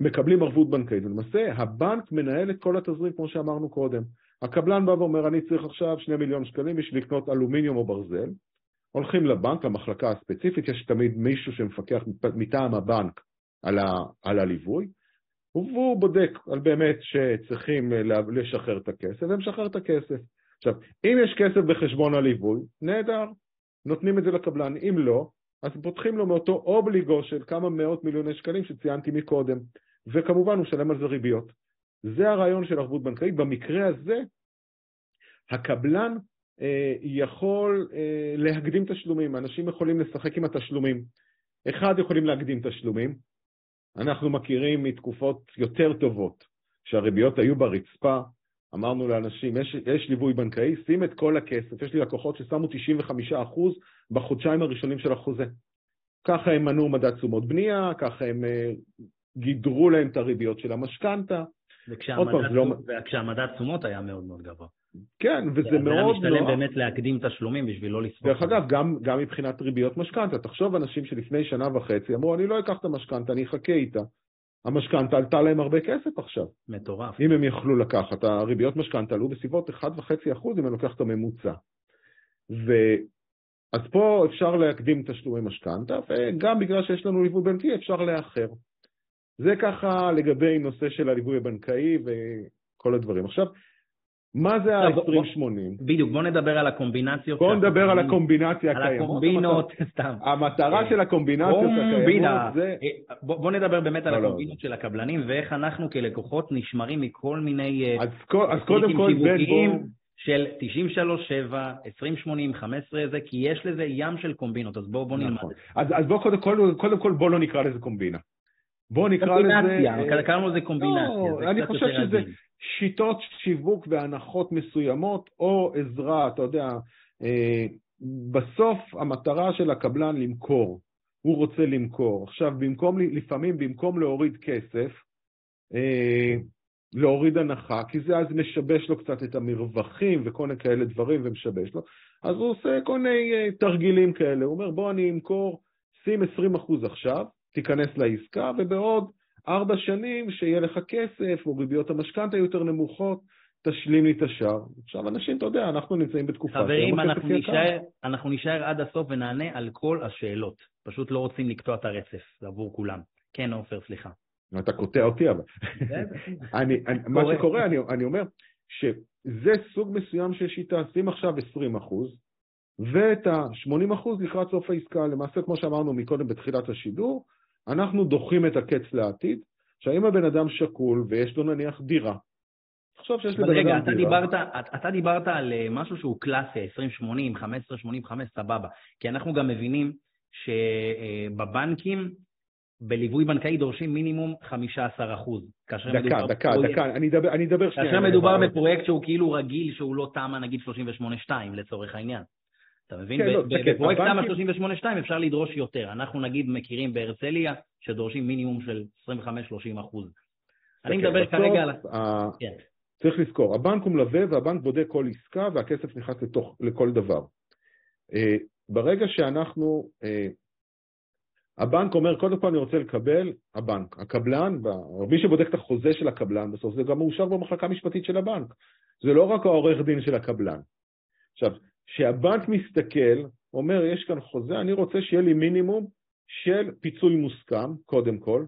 מקבלים ערבות בנקאית, ולמעשה הבנק מנהל את כל התזרים, כמו שאמרנו קודם. הקבלן בא ואומר, אני צריך עכשיו שני מיליון שקלים בשביל לקנות אלומיניום או ברזל, הולכים לבנק, למחלקה הספציפית, יש תמיד מישהו שמפקח מטעם הבנק על, ה, על הליווי, והוא בודק על באמת שצריכים לשחרר את הכסף, ומשחרר את הכסף. עכשיו, אם יש כסף בחשבון הליווי, נהדר, נותנים את זה לקבלן, אם לא, אז פותחים לו מאותו אובליגו של כמה מאות מיליוני שקלים שציינתי מקודם, וכמובן הוא שלם על זה ריביות. זה הרעיון של ערבות בנקאית. במקרה הזה, הקבלן אה, יכול אה, להקדים תשלומים, אנשים יכולים לשחק עם התשלומים. אחד, יכולים להקדים תשלומים. אנחנו מכירים מתקופות יותר טובות, שהריביות היו ברצפה, אמרנו לאנשים, יש, יש ליווי בנקאי, שים את כל הכסף. יש לי לקוחות ששמו 95% בחודשיים הראשונים של החוזה. ככה הם מנעו מדד תשומות בנייה, ככה הם אה, גידרו להם את הריביות של המשכנתה. וכשהמדד תשומות היה מאוד מאוד גבוה. כן, וזה מאוד נורא. זה היה משתלם באמת להקדים תשלומים בשביל לא לספור. דרך אגב, גם, גם מבחינת ריביות משכנתה. תחשוב אנשים שלפני שנה וחצי אמרו, אני לא אקח את המשכנתה, אני אחכה איתה. המשכנתה עלתה להם הרבה כסף עכשיו. מטורף. אם הם יכלו לקחת, הריביות משכנתה עלו בסביבות 1.5% אם אני לוקח את הממוצע. ו... אז פה אפשר להקדים תשלומי משכנתה, וגם בגלל שיש לנו ליווי בנקי אפשר לאחר. זה ככה לגבי נושא של הליווי הבנקאי כל הדברים. עכשיו, מה זה ה-20-80? בדיוק, בוא נדבר על הקומבינציות. בוא נדבר על הקומבינציה הקיימות. על הקומבינות, סתם. המטרה אה, של הקומבינציות הקיימות זה... אה, בוא נדבר באמת על לא, לא, הקומבינות של הקבלנים, ואיך אנחנו כלקוחות נשמרים מכל מיני... אז קודם כל. של 93-7, 20-80, 15 זה, כי יש לזה ים של קומבינות, אז בואו בוא נלמד. נכון. אז, אז בואו קודם כל, קודם כל בואו לא נקרא לזה קומבינה. בואו נקרא לזה... קומבינציה, קראנו לזה קומבינציה. לא, אני חושב שזה שיטות שיווק והנחות מסוימות, או עזרה, אתה יודע, אה, בסוף המטרה של הקבלן למכור. הוא רוצה למכור. עכשיו, במקום, לפעמים במקום להוריד כסף, אה, להוריד הנחה, כי זה אז משבש לו קצת את המרווחים וכל מיני כאלה דברים ומשבש לו, אז הוא עושה כל מיני אה, תרגילים כאלה, הוא אומר בוא אני אמכור, שים 20% עכשיו, תיכנס לעסקה, ובעוד ארבע שנים שיהיה לך כסף, או ריביות המשכנתה יותר נמוכות, תשלים לי את השאר. עכשיו, אנשים, אתה יודע, אנחנו נמצאים בתקופה... חברים, אנחנו נשאר, אנחנו נשאר עד הסוף ונענה על כל השאלות. פשוט לא רוצים לקטוע את הרצף, זה עבור כולם. כן, עופר, סליחה. אתה קוטע אותי, אבל... אני, אני, מה שקורה, אני, אני אומר, שזה סוג מסוים של שיטה, שים עכשיו 20 אחוז, ואת ה-80 אחוז לקראת סוף העסקה. למעשה, כמו שאמרנו מקודם בתחילת השידור, אנחנו דוחים את הקץ לעתיד. עכשיו, אם הבן אדם שקול ויש לו נניח דירה, עכשיו שיש לבן אדם דירה... רגע, אתה דיברת, אתה דיברת על אה, משהו שהוא קלאסי, 20-80, 15-85, סבבה. כי אנחנו גם מבינים שבבנקים בליווי בנקאי דורשים מינימום 15 אחוז. דקה, דקה, דקה, אני אדבר, אני אדבר שנייה. כאשר מדובר בפרויקט שהוא כאילו רגיל, שהוא לא תמ"א נגיד 38-2 לצורח העניין. אתה מבין? כן, לא, בפרויקט תמ"א 38-2 אפשר לדרוש יותר. אנחנו נגיד מכירים בהרצליה שדורשים מינימום של 25-30 אחוז. אני מדבר כרגע על... כן. צריך לזכור, הבנק הוא מלווה והבנק בודק כל עסקה והכסף נכנס לתוך, לכל דבר. אה, ברגע שאנחנו אה, הבנק אומר, קודם כל אני רוצה לקבל, הבנק, הקבלן, מי שבודק את החוזה של הקבלן בסוף זה גם מאושר במחלקה המשפטית של הבנק. זה לא רק העורך דין של הקבלן. עכשיו, כשהבנק מסתכל, אומר, יש כאן חוזה, אני רוצה שיהיה לי מינימום של פיצוי מוסכם, קודם כל.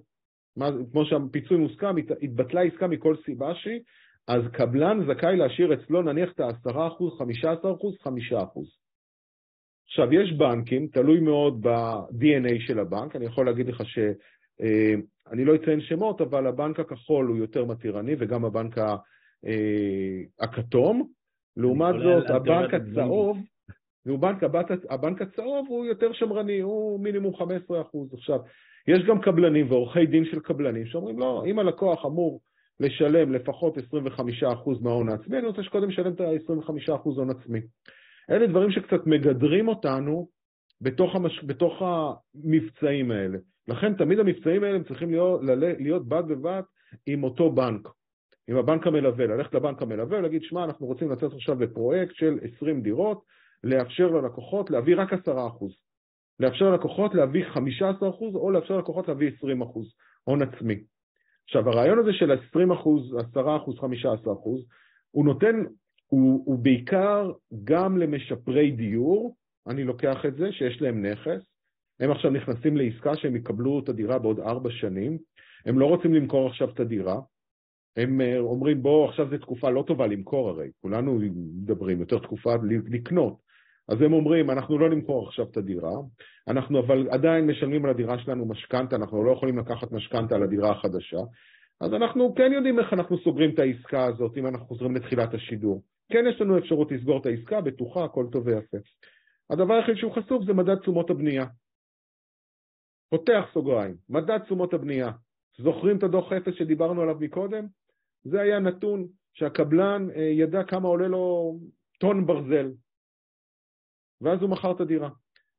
מה, כמו שהפיצוי מוסכם, התבטלה עסקה מכל סיבה שהיא, אז קבלן זכאי להשאיר אצלו נניח את ה-10%, 15%, 5%. עכשיו, יש בנקים, תלוי מאוד ב-DNA של הבנק, אני יכול להגיד לך ש... אה, אני לא אציין שמות, אבל הבנק הכחול הוא יותר מתירני, וגם הבנק אה, הכתום. לעומת זאת, הבנק הצהוב, הבנק, הבנק הצהוב הוא יותר שמרני, הוא מינימום 15%. עכשיו, יש גם קבלנים ועורכי דין של קבלנים שאומרים, לא, אם הלקוח אמור לשלם לפחות 25% מההון העצמי, אני רוצה שקודם ישלם את ה-25% הון עצמי. אלה דברים שקצת מגדרים אותנו בתוך, המש... בתוך המבצעים האלה. לכן תמיד המבצעים האלה צריכים להיות, להיות בד בבד עם אותו בנק, עם הבנק המלווה, ללכת לבנק המלווה ולהגיד, שמע, אנחנו רוצים לצאת עכשיו בפרויקט של 20 דירות, לאפשר ללקוחות להביא רק 10%. לאפשר ללקוחות להביא 15% או לאפשר ללקוחות להביא 20% הון עצמי. עכשיו, הרעיון הזה של 20%, 10%, 15%, הוא נותן הוא, הוא בעיקר גם למשפרי דיור, אני לוקח את זה, שיש להם נכס, הם עכשיו נכנסים לעסקה שהם יקבלו את הדירה בעוד ארבע שנים, הם לא רוצים למכור עכשיו את הדירה, הם אה, אומרים בואו עכשיו זו תקופה לא טובה למכור הרי, כולנו מדברים, יותר תקופה לקנות, אז הם אומרים אנחנו לא נמכור עכשיו את הדירה, אנחנו אבל עדיין משלמים על הדירה שלנו משכנתה, אנחנו לא יכולים לקחת משכנתה על הדירה החדשה, אז אנחנו כן יודעים איך אנחנו סוגרים את העסקה הזאת אם אנחנו חוזרים לתחילת השידור. כן יש לנו אפשרות לסגור את העסקה, בטוחה, הכל טוב ויפה. הדבר היחיד שהוא חשוף זה מדד תשומות הבנייה. פותח סוגריים, מדד תשומות הבנייה. זוכרים את הדוח אפס שדיברנו עליו מקודם? זה היה נתון שהקבלן אה, ידע כמה עולה לו טון ברזל, ואז הוא מכר את הדירה.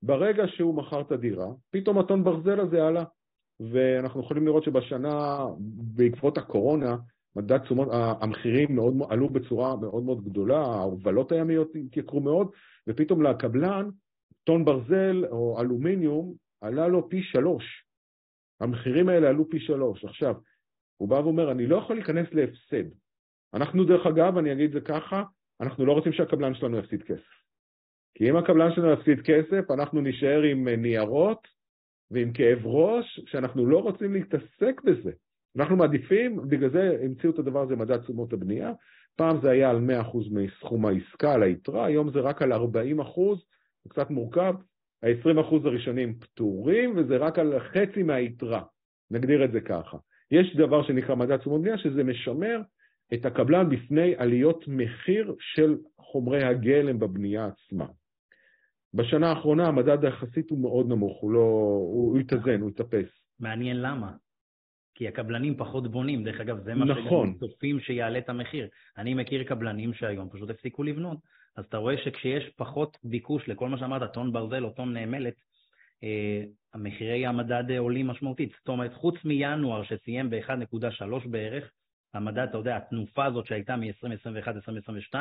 ברגע שהוא מכר את הדירה, פתאום הטון ברזל הזה עלה, ואנחנו יכולים לראות שבשנה, בעקבות הקורונה, מדד תשומות, המחירים מאוד, עלו בצורה מאוד מאוד גדולה, ההובלות הימיות התייקרו מאוד, ופתאום לקבלן טון ברזל או אלומיניום עלה לו פי שלוש. המחירים האלה עלו פי שלוש. עכשיו, הוא בא ואומר, אני לא יכול להיכנס להפסד. אנחנו, דרך אגב, אני אגיד את זה ככה, אנחנו לא רוצים שהקבלן שלנו יפסיד כסף. כי אם הקבלן שלנו יפסיד כסף, אנחנו נישאר עם ניירות ועם כאב ראש, שאנחנו לא רוצים להתעסק בזה. אנחנו מעדיפים, בגלל זה המציאו את הדבר הזה, מדד תשומות הבנייה. פעם זה היה על 100% מסכום העסקה, על היתרה, היום זה רק על 40%, זה קצת מורכב. ה-20% הראשונים פטורים, וזה רק על חצי מהיתרה, נגדיר את זה ככה. יש דבר שנקרא מדד תשומות בנייה, שזה משמר את הקבלן בפני עליות מחיר של חומרי הגלם בבנייה עצמה. בשנה האחרונה המדד היחסית הוא מאוד נמוך, הוא לא... הוא התאזן, הוא התאפס. מעניין למה. כי הקבלנים פחות בונים, דרך אגב, זה מה נכון. שגם צופים שיעלה את המחיר. אני מכיר קבלנים שהיום פשוט הפסיקו לבנות, אז אתה רואה שכשיש פחות ביקוש לכל מה שאמרת, טון ברזל או טון מלט, אה, המחירי המדד עולים משמעותית. זאת אומרת, חוץ מינואר שסיים ב-1.3 בערך, המדד, אתה יודע, התנופה הזאת שהייתה מ-2021-2022,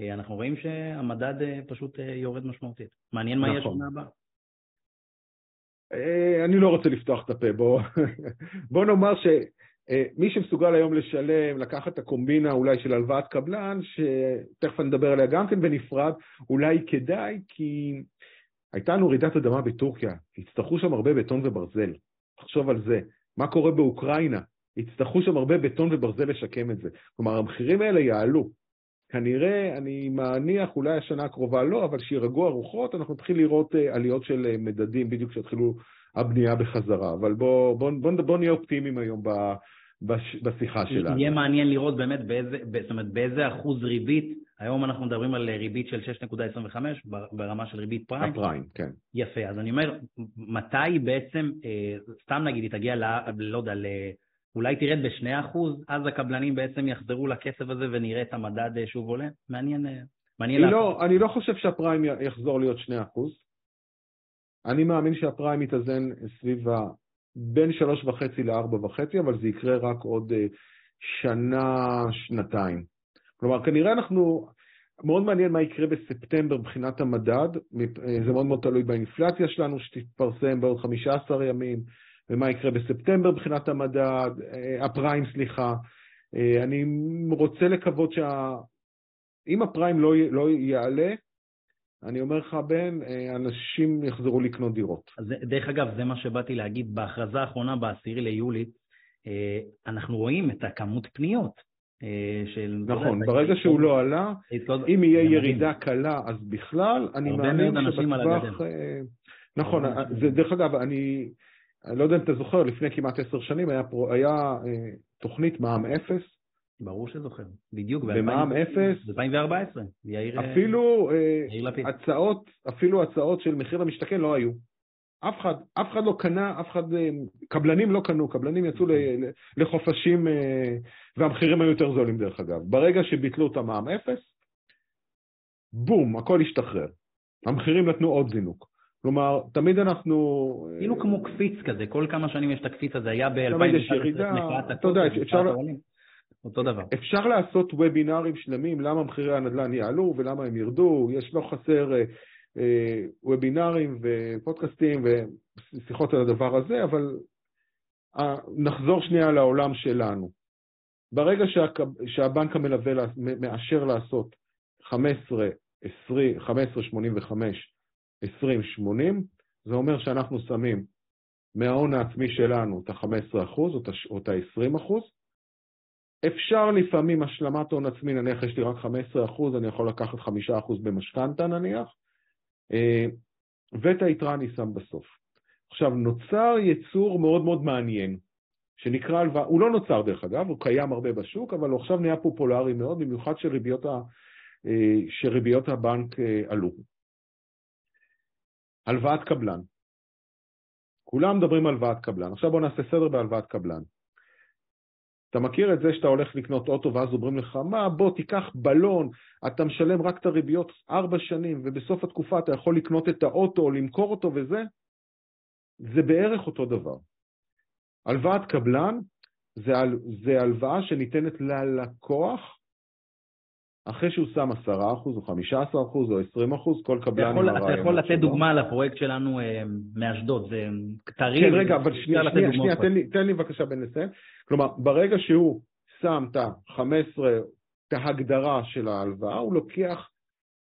אה, אנחנו רואים שהמדד אה, פשוט אה, יורד משמעותית. מעניין מה נכון. יש שנה הבאה. אני לא רוצה לפתוח את הפה, בוא, בוא נאמר שמי שמסוגל היום לשלם, לקחת את הקומבינה אולי של הלוואת קבלן, שתכף נדבר עליה גם כן בנפרד, אולי כדאי, כי הייתה לנו רעידת אדמה בטורקיה, יצטרכו שם הרבה בטון וברזל. תחשוב על זה. מה קורה באוקראינה? יצטרכו שם הרבה בטון וברזל לשקם את זה. כלומר, המחירים האלה יעלו. כנראה, אני מניח, אולי השנה הקרובה לא, אבל שירגעו הרוחות, אנחנו נתחיל לראות אה, עליות של אה, מדדים בדיוק כשיתחילו הבנייה בחזרה. אבל בואו בוא, בוא, בוא, בוא נהיה אופטימיים היום בש, בשיחה שלנו. יהיה מעניין לראות באמת באיזה, זאת אומרת, באיזה אחוז ריבית, היום אנחנו מדברים על ריבית של 6.25 ברמה של ריבית פריים. הפריים, כן. יפה, אז אני אומר, מתי בעצם, אה, סתם נגיד, היא תגיע, ל, לא יודע, ל... אולי תרד ב-2%, אז הקבלנים בעצם יחזרו לכסף הזה ונראה את המדד אה, שוב עולה? מעניין, אה, מעניין לא, אני לא חושב שהפריים יחזור להיות 2%. אני מאמין שהפריים יתאזן סביב ה... בין 3.5 ל-4.5, אבל זה יקרה רק עוד אה, שנה, שנתיים. כלומר, כנראה אנחנו... מאוד מעניין מה יקרה בספטמבר מבחינת המדד, זה מאוד מאוד תלוי באינפלציה שלנו שתתפרסם בעוד 15 ימים, ומה יקרה בספטמבר מבחינת המדד, אה, הפריים, סליחה. אה, אני רוצה לקוות שאם הפריים לא, לא יעלה, אני אומר לך, בן, אה, אנשים יחזרו לקנות דירות. אז דרך אגב, זה מה שבאתי להגיד. בהכרזה האחרונה, ב-10 ליולי, אנחנו רואים את הכמות פניות. של... נכון, ברגע שהוא לא עלה, אם יהיה ירידה קלה, אז בכלל, אני מאמין שבטווח... נכון, דרך אגב, אני... לא יודע אם אתה זוכר, לפני כמעט עשר שנים היה, אה, תוכנית מע"מ אפס. ברור שזוכר, בדיוק. במע"מ אפס. ב-2014, יאיר אה, אפילו אה, הצעות, אפילו הצעות של מחיר למשתכן לא היו. אף אחד, אף אחד לא קנה, אף אחד, אה, קבלנים לא קנו, קבלנים יצאו לחופשים, אה, והמחירים היו יותר זולים דרך אגב. ברגע שביטלו את המע"מ אפס, בום, הכל השתחרר. המחירים נתנו עוד זינוק. כלומר, תמיד אנחנו... כאילו כמו קפיץ כזה, כל כמה שנים יש את הקפיץ הזה, היה ב-2019, תמיד יש ירידה, אתה יודע, אפשר... אותו דבר. אפשר לעשות וובינארים שלמים למה מחירי הנדל"ן יעלו ולמה הם ירדו, יש לא חסר אה, אה, וובינארים ופודקאסטים ושיחות על הדבר הזה, אבל אה, נחזור שנייה לעולם שלנו. ברגע שה, שהבנק המלווה מאשר לעשות 15, 20, 15, 85 20-80, זה אומר שאנחנו שמים מההון העצמי שלנו את ה-15% או את ה-20%. אפשר לפעמים השלמת הון עצמי, נניח יש לי רק 15%, אני יכול לקחת 5% במשכנתה נניח, אה, ואת היתרה אני שם בסוף. עכשיו, נוצר יצור מאוד מאוד מעניין, שנקרא הלוואה, הוא לא נוצר דרך אגב, הוא קיים הרבה בשוק, אבל הוא עכשיו נהיה פופולרי מאוד, במיוחד שריביות, ה, אה, שריביות הבנק אה, עלו. הלוואת קבלן. כולם מדברים על הלוואת קבלן. עכשיו בוא נעשה סדר בהלוואת קבלן. אתה מכיר את זה שאתה הולך לקנות אוטו ואז אומרים לך, מה, בוא תיקח בלון, אתה משלם רק את הריביות ארבע שנים ובסוף התקופה אתה יכול לקנות את האוטו או למכור אותו וזה? זה בערך אותו דבר. הלוואת קבלן זה, זה הלוואה שניתנת ללקוח אחרי שהוא שם 10% או 15% או 20%, כל קבלן עם הרעיון. אתה יכול לתת דוגמה לפרויקט שלנו אה, מאשדוד, זה כתרים. כן, רגע, אבל שנייה, שנייה, שנייה תן, לי, תן לי בבקשה בן לסיים. כלומר, ברגע שהוא שם את ה-15, את ההגדרה של ההלוואה, הוא לוקח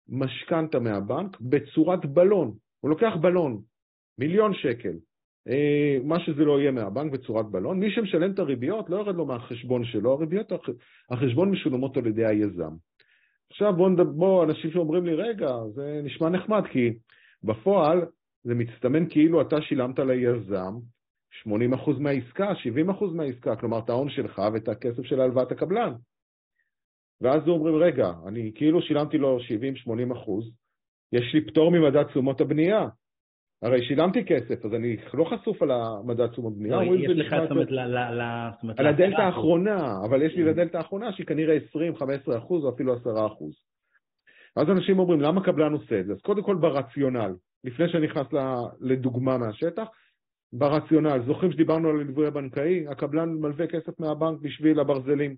משכנתה מהבנק בצורת בלון. הוא לוקח בלון, מיליון שקל. אה, מה שזה לא יהיה מהבנק בצורת בלון. מי שמשלם את הריביות, לא יורד לו מהחשבון שלו, הריביות, החשבון משולמות על ידי היזם. עכשיו בואו, בוא, אנשים שאומרים לי, רגע, זה נשמע נחמד, כי בפועל זה מצטמן כאילו אתה שילמת ליזם 80% מהעסקה, 70% מהעסקה, כלומר את ההון שלך ואת הכסף של הלוואת הקבלן. ואז אומרים, רגע, אני כאילו שילמתי לו 70-80 אחוז, יש לי פטור ממדד תשומות הבנייה. הרי שילמתי כסף, אז אני לא חשוף על המדד תשומות בנייה. לא, יש לך, זאת אומרת, על הדלתא האחרונה, אבל יש לי כן. לדלתא האחרונה שהיא כנראה 20-15 אחוז או אפילו 10 אחוז. אז אנשים אומרים, למה קבלן עושה את זה? אז קודם כל ברציונל, לפני שאני נכנס לדוגמה מהשטח, ברציונל, זוכרים שדיברנו על הליווי הבנקאי? הקבלן מלווה כסף מהבנק בשביל הברזלים.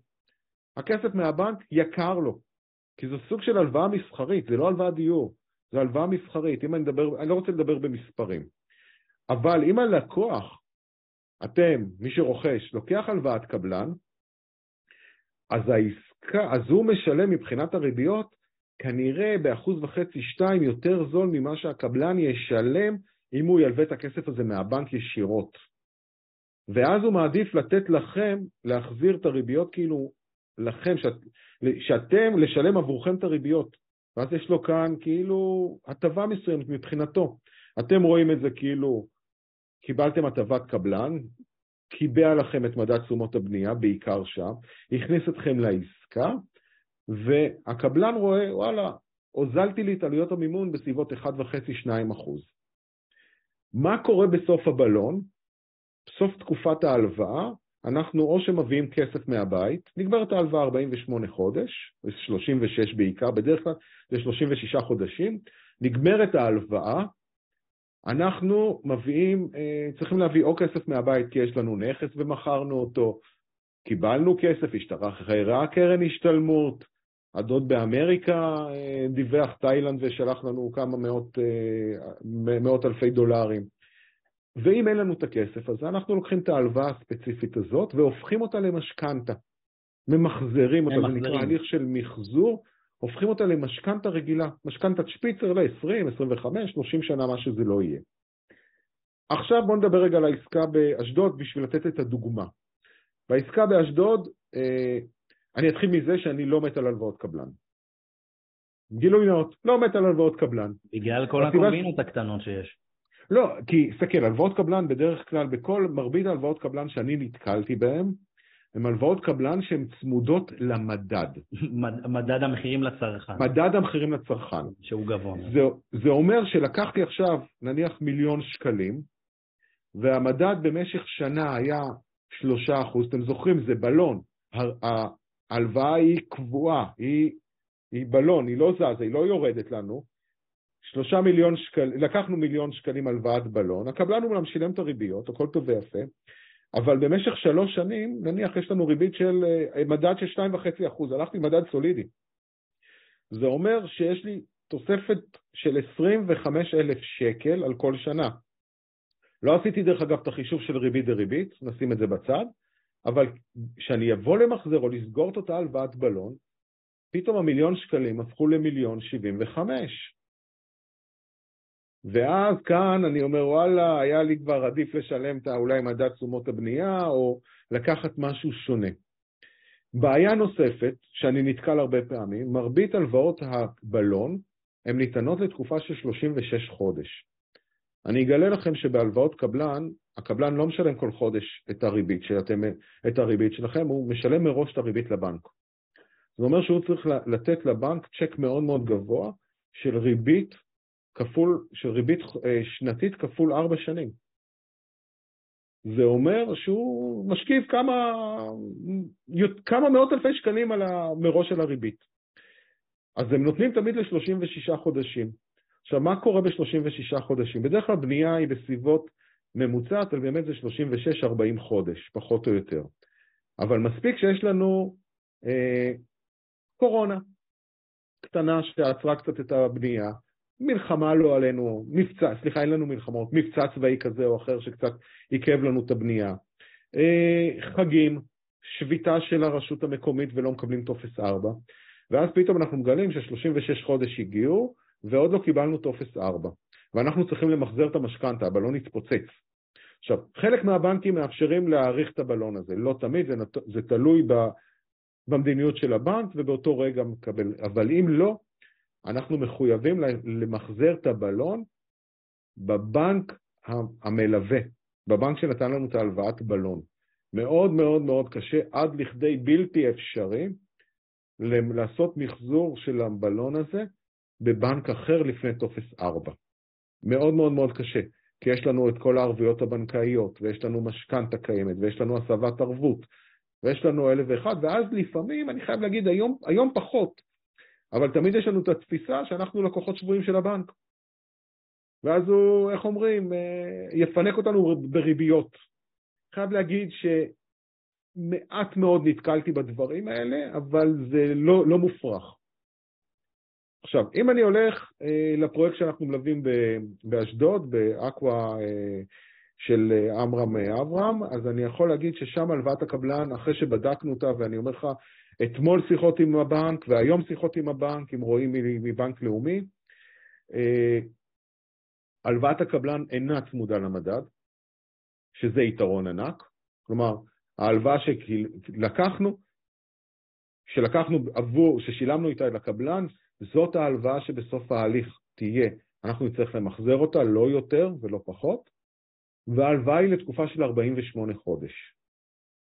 הכסף מהבנק יקר לו, כי זה סוג של הלוואה מסחרית, זה לא הלוואה דיור, זה הלוואה מסחרית. אם אני מדבר, אני לא רוצה לדבר במספרים, אבל אם הלקוח, אתם, מי שרוכש, לוקח הלוואת קבלן, אז העסקה, אז הוא משלם מבחינת הריביות כנראה באחוז וחצי, שתיים יותר זול ממה שהקבלן ישלם אם הוא ילווה את הכסף הזה מהבנק ישירות. ואז הוא מעדיף לתת לכם להחזיר את הריביות כאילו לכם, שאת, שאתם, לשלם עבורכם את הריביות. ואז יש לו כאן כאילו הטבה מסוימת מבחינתו. אתם רואים את זה כאילו קיבלתם הטבת קבלן, קיבע לכם את מדד תשומות הבנייה, בעיקר שם, הכניס אתכם לעסקה, והקבלן רואה, וואלה, הוזלתי לי את עלויות המימון בסביבות 1.5-2 אחוז. מה קורה בסוף הבלון? בסוף תקופת ההלוואה, אנחנו או שמביאים כסף מהבית, נגמרת ההלוואה 48 חודש, 36 בעיקר, בדרך כלל זה 36 חודשים, נגמרת ההלוואה, אנחנו מביאים, אה, צריכים להביא או כסף מהבית כי יש לנו נכס ומכרנו אותו, קיבלנו כסף, השתחררה קרן השתלמות, הדוד באמריקה אה, דיווח תאילנד ושלח לנו כמה מאות, אה, מאות אלפי דולרים. ואם אין לנו את הכסף הזה, אנחנו לוקחים את ההלוואה הספציפית הזאת והופכים אותה למשכנתה. ממחזרים אותה, זה נקרא הליך של מחזור, הופכים אותה למשכנתה רגילה, משכנתת שפיצר ל-20, 25, 30 שנה, מה שזה לא יהיה. עכשיו בואו נדבר רגע על העסקה באשדוד בשביל לתת את הדוגמה. בעסקה באשדוד, אה, אני אתחיל מזה שאני לא מת על הלוואות קבלן. גילוי נאות, לא מת על הלוואות קבלן. בגלל כל הקומבינות הקטנות שיש. לא, כי סתכל, הלוואות קבלן בדרך כלל, בכל מרבית ההלוואות קבלן שאני נתקלתי בהן, הן הלוואות קבלן שהן צמודות למדד. מדד המחירים לצרכן. מדד המחירים לצרכן. שהוא גבוה. זה, זה אומר שלקחתי עכשיו, נניח מיליון שקלים, והמדד במשך שנה היה שלושה אחוז, אתם זוכרים, זה בלון. ההלוואה היא קבועה, היא, היא בלון, היא לא זזה, היא לא יורדת לנו, שלושה מיליון שקלים, לקחנו מיליון שקלים הלוואת בלון, הקבלן אומנם שילם את הריביות, הכל טוב ויפה, אבל במשך שלוש שנים, נניח יש לנו ריבית של אה, מדד של שתיים וחצי אחוז, הלכתי עם מדד סולידי. זה אומר שיש לי תוספת של 25 אלף שקל על כל שנה. לא עשיתי דרך אגב את החישוב של ריבית דריבית, נשים את זה בצד, אבל כשאני אבוא למחזר או לסגור את אותה הלוואת בלון, פתאום המיליון שקלים הפכו למיליון שבעים וחמש. ואז כאן אני אומר, וואלה, היה לי כבר עדיף לשלם את אולי מדד תשומות הבנייה, או לקחת משהו שונה. בעיה נוספת, שאני נתקל הרבה פעמים, מרבית הלוואות הבלון הן ניתנות לתקופה של 36 חודש. אני אגלה לכם שבהלוואות קבלן, הקבלן לא משלם כל חודש את הריבית, שאתם, את הריבית שלכם, הוא משלם מראש את הריבית לבנק. זה אומר שהוא צריך לתת לבנק צ'ק מאוד מאוד גבוה של ריבית כפול, של ריבית אה, שנתית כפול ארבע שנים. זה אומר שהוא משכיב כמה, כמה מאות אלפי שקלים על מראש של הריבית. אז הם נותנים תמיד ל-36 חודשים. עכשיו, מה קורה ב-36 חודשים? בדרך כלל בנייה היא בסביבות ממוצעת, אבל באמת זה 36-40 חודש, פחות או יותר. אבל מספיק שיש לנו אה, קורונה קטנה שעצרה קצת את הבנייה, מלחמה לא עלינו, מבצע, סליחה, אין לנו מלחמות, מבצע צבאי כזה או אחר שקצת עיכב לנו את הבנייה. אה, חגים, שביתה של הרשות המקומית ולא מקבלים טופס 4, ואז פתאום אנחנו מגלים ש-36 חודש הגיעו, ועוד לא קיבלנו טופס 4, ואנחנו צריכים למחזר את המשכנתה, הבלון התפוצץ. עכשיו, חלק מהבנקים מאפשרים להאריך את הבלון הזה, לא תמיד, זה, נת... זה תלוי ב... במדיניות של הבנק ובאותו רגע מקבל, אבל אם לא, אנחנו מחויבים למחזר את הבלון בבנק המלווה, בבנק שנתן לנו את ההלוואת בלון. מאוד מאוד מאוד קשה, עד לכדי בלתי אפשרי, לעשות מחזור של הבלון הזה בבנק אחר לפני טופס 4. מאוד מאוד מאוד קשה, כי יש לנו את כל הערבויות הבנקאיות, ויש לנו משכנתה קיימת, ויש לנו הסבת ערבות, ויש לנו אלף ואחד, ואז לפעמים, אני חייב להגיד, היום, היום פחות, אבל תמיד יש לנו את התפיסה שאנחנו לקוחות שבויים של הבנק. ואז הוא, איך אומרים, אה, יפנק אותנו בריביות. חייב להגיד שמעט מאוד נתקלתי בדברים האלה, אבל זה לא, לא מופרך. עכשיו, אם אני הולך אה, לפרויקט שאנחנו מלווים באשדוד, באקווה אה, של אה, עמרם אה, אברהם, אז אני יכול להגיד ששם הלוואת הקבלן, אחרי שבדקנו אותה, ואני אומר לך, אתמול שיחות עם הבנק והיום שיחות עם הבנק, עם רועי מבנק לאומי, אה, הלוואת הקבלן אינה צמודה למדד, שזה יתרון ענק. כלומר, ההלוואה שלקחנו, שלקחנו עבור, ששילמנו איתה לקבלן, זאת ההלוואה שבסוף ההליך תהיה. אנחנו נצטרך למחזר אותה, לא יותר ולא פחות, וההלוואה היא לתקופה של 48 חודש.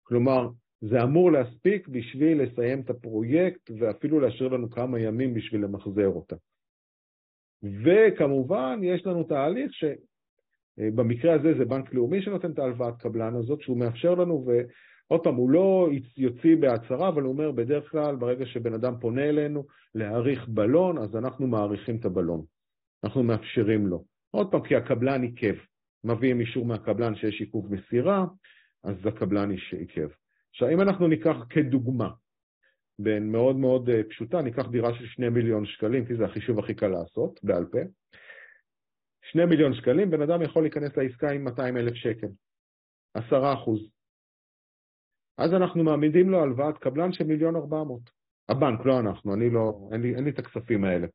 כלומר, זה אמור להספיק בשביל לסיים את הפרויקט ואפילו להשאיר לנו כמה ימים בשביל למחזר אותה. וכמובן, יש לנו תהליך שבמקרה הזה זה בנק לאומי שנותן את ההלוואת קבלן הזאת, שהוא מאפשר לנו, ועוד פעם, הוא לא יוציא בהצהרה, אבל הוא אומר, בדרך כלל, ברגע שבן אדם פונה אלינו להאריך בלון, אז אנחנו מאריכים את הבלון. אנחנו מאפשרים לו. עוד פעם, כי הקבלן עיכב. מביאים אישור מהקבלן שיש עיכוב מסירה, אז הקבלן עיכב. עכשיו, אם אנחנו ניקח כדוגמה, בין מאוד מאוד אה, פשוטה, ניקח דירה של שני מיליון שקלים, כי זה החישוב הכי קל לעשות, בעל פה. שני מיליון שקלים, בן אדם יכול להיכנס לעסקה עם 200 אלף שקל, עשרה אחוז. אז אנחנו מעמידים לו הלוואת קבלן של מיליון ארבע מאות. הבנק, לא אנחנו, אני לא, אין לי, אין לי את הכספים האלה.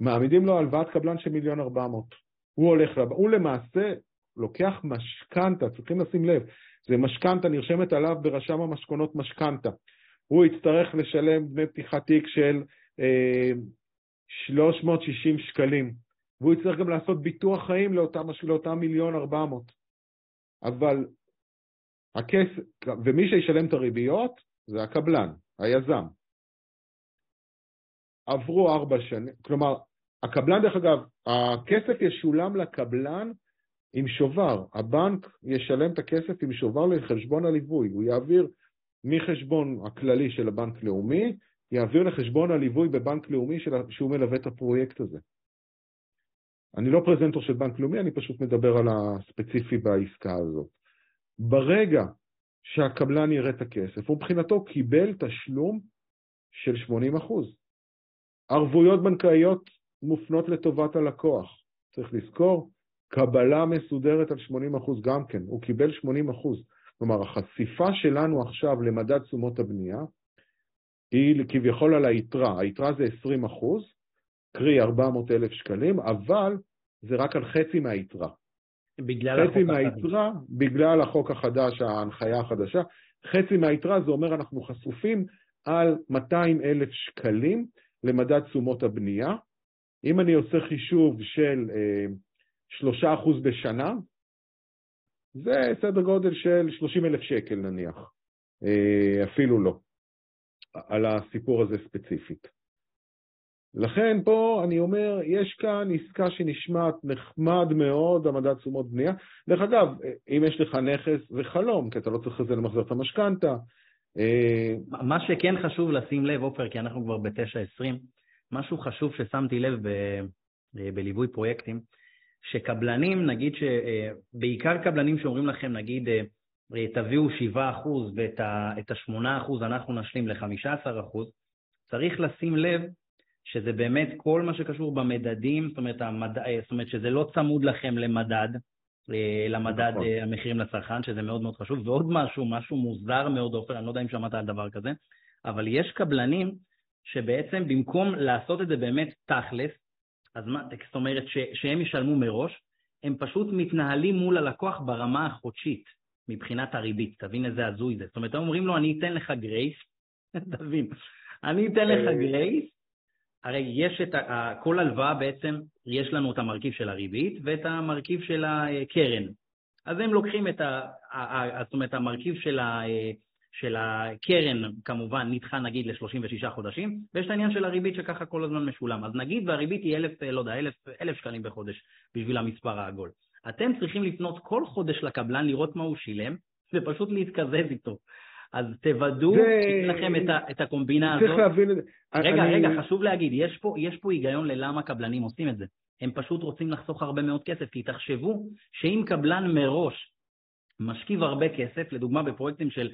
מעמידים לו הלוואת קבלן של מיליון ארבע מאות. הוא הולך, הוא למעשה לוקח משכנתה, צריכים לשים לב, זה משכנתה, נרשמת עליו ברשם המשכונות משכנתה. הוא יצטרך לשלם דמי פתיחת תיק של אה, 360 שקלים, והוא יצטרך גם לעשות ביטוח חיים לאותם מיליון ארבע מאות. אבל הכסף, ומי שישלם את הריביות זה הקבלן, היזם. עברו ארבע שנים, כלומר, הקבלן, דרך אגב, הכסף ישולם לקבלן עם שובר. הבנק ישלם את הכסף עם שובר לחשבון הליווי. הוא יעביר מחשבון הכללי של הבנק לאומי, יעביר לחשבון הליווי בבנק לאומי של... שהוא מלווה את הפרויקט הזה. אני לא פרזנטור של בנק לאומי, אני פשוט מדבר על הספציפי בעסקה הזאת. ברגע שהקבלן יראה את הכסף, הוא מבחינתו קיבל תשלום של 80 ערבויות בנקאיות מופנות לטובת הלקוח. צריך לזכור, קבלה מסודרת על 80 גם כן, הוא קיבל 80 כלומר, החשיפה שלנו עכשיו למדד תשומות הבנייה היא כביכול על היתרה, היתרה זה 20 אחוז, קרי 400 אלף שקלים, אבל זה רק על חצי מהיתרה. בגלל חצי מהיתרה, החדש. בגלל החוק החדש, ההנחיה החדשה, חצי מהיתרה זה אומר אנחנו חשופים על 200 אלף שקלים למדד תשומות הבנייה. אם אני עושה חישוב של אה, 3% בשנה, זה סדר גודל של 30 אלף שקל נניח, אה, אפילו לא, על הסיפור הזה ספציפית. לכן פה אני אומר, יש כאן עסקה שנשמעת נחמד מאוד, המדד תשומות בנייה. דרך אגב, אם יש לך נכס, זה חלום, כי אתה לא צריך לזה למחזר את המשכנתה. אה, מה שכן חשוב לשים לב, עופר, כי אנחנו כבר ב-9.20, משהו חשוב ששמתי לב ב- אה, בליווי פרויקטים, שקבלנים, נגיד שבעיקר קבלנים שאומרים לכם, נגיד, אה, תביאו 7% ואת ה-8% אנחנו נשלים ל-15%, צריך לשים לב שזה באמת כל מה שקשור במדדים, זאת אומרת, המד... אה, זאת אומרת שזה לא צמוד לכם למדד, אה, למדד נכון. המחירים לצרכן, שזה מאוד מאוד חשוב. ועוד משהו, משהו מוזר מאוד, עופר, אני לא יודע אם שמעת על דבר כזה, אבל יש קבלנים שבעצם במקום לעשות את זה באמת תכלס, אז מה, זאת אומרת ש, שהם ישלמו מראש, הם פשוט מתנהלים מול הלקוח ברמה החודשית, מבחינת הריבית. תבין איזה הזוי זה. זאת אומרת, הם אומרים לו, אני אתן לך גרייס, תבין, אני אתן לך אה. גרייס, הרי יש את, ה, כל הלוואה בעצם, יש לנו את המרכיב של הריבית ואת המרכיב של הקרן. אז הם לוקחים את ה... זאת אומרת, המרכיב של, ה, של הקרן כמובן נדחה נגיד ל-36 חודשים, ויש את העניין של הריבית שככה כל הזמן משולם. אז נגיד והריבית היא אלף, לא יודע, אלף, אלף שקלים בחודש בשביל המספר העגול. אתם צריכים לפנות כל חודש לקבלן, לראות מה הוא שילם, ופשוט להתקזז איתו. אז תוודאו שיש לכם את, ה, את הקומבינה הזאת. צריך להבין את זה. רגע, אני- רגע, חשוב להגיד, יש פה, יש פה היגיון ללמה קבלנים עושים את זה. הם פשוט רוצים לחסוך הרבה מאוד כסף, כי תחשבו שאם קבלן מראש משכיב הרבה כסף, לדוגמה בפרויקטים של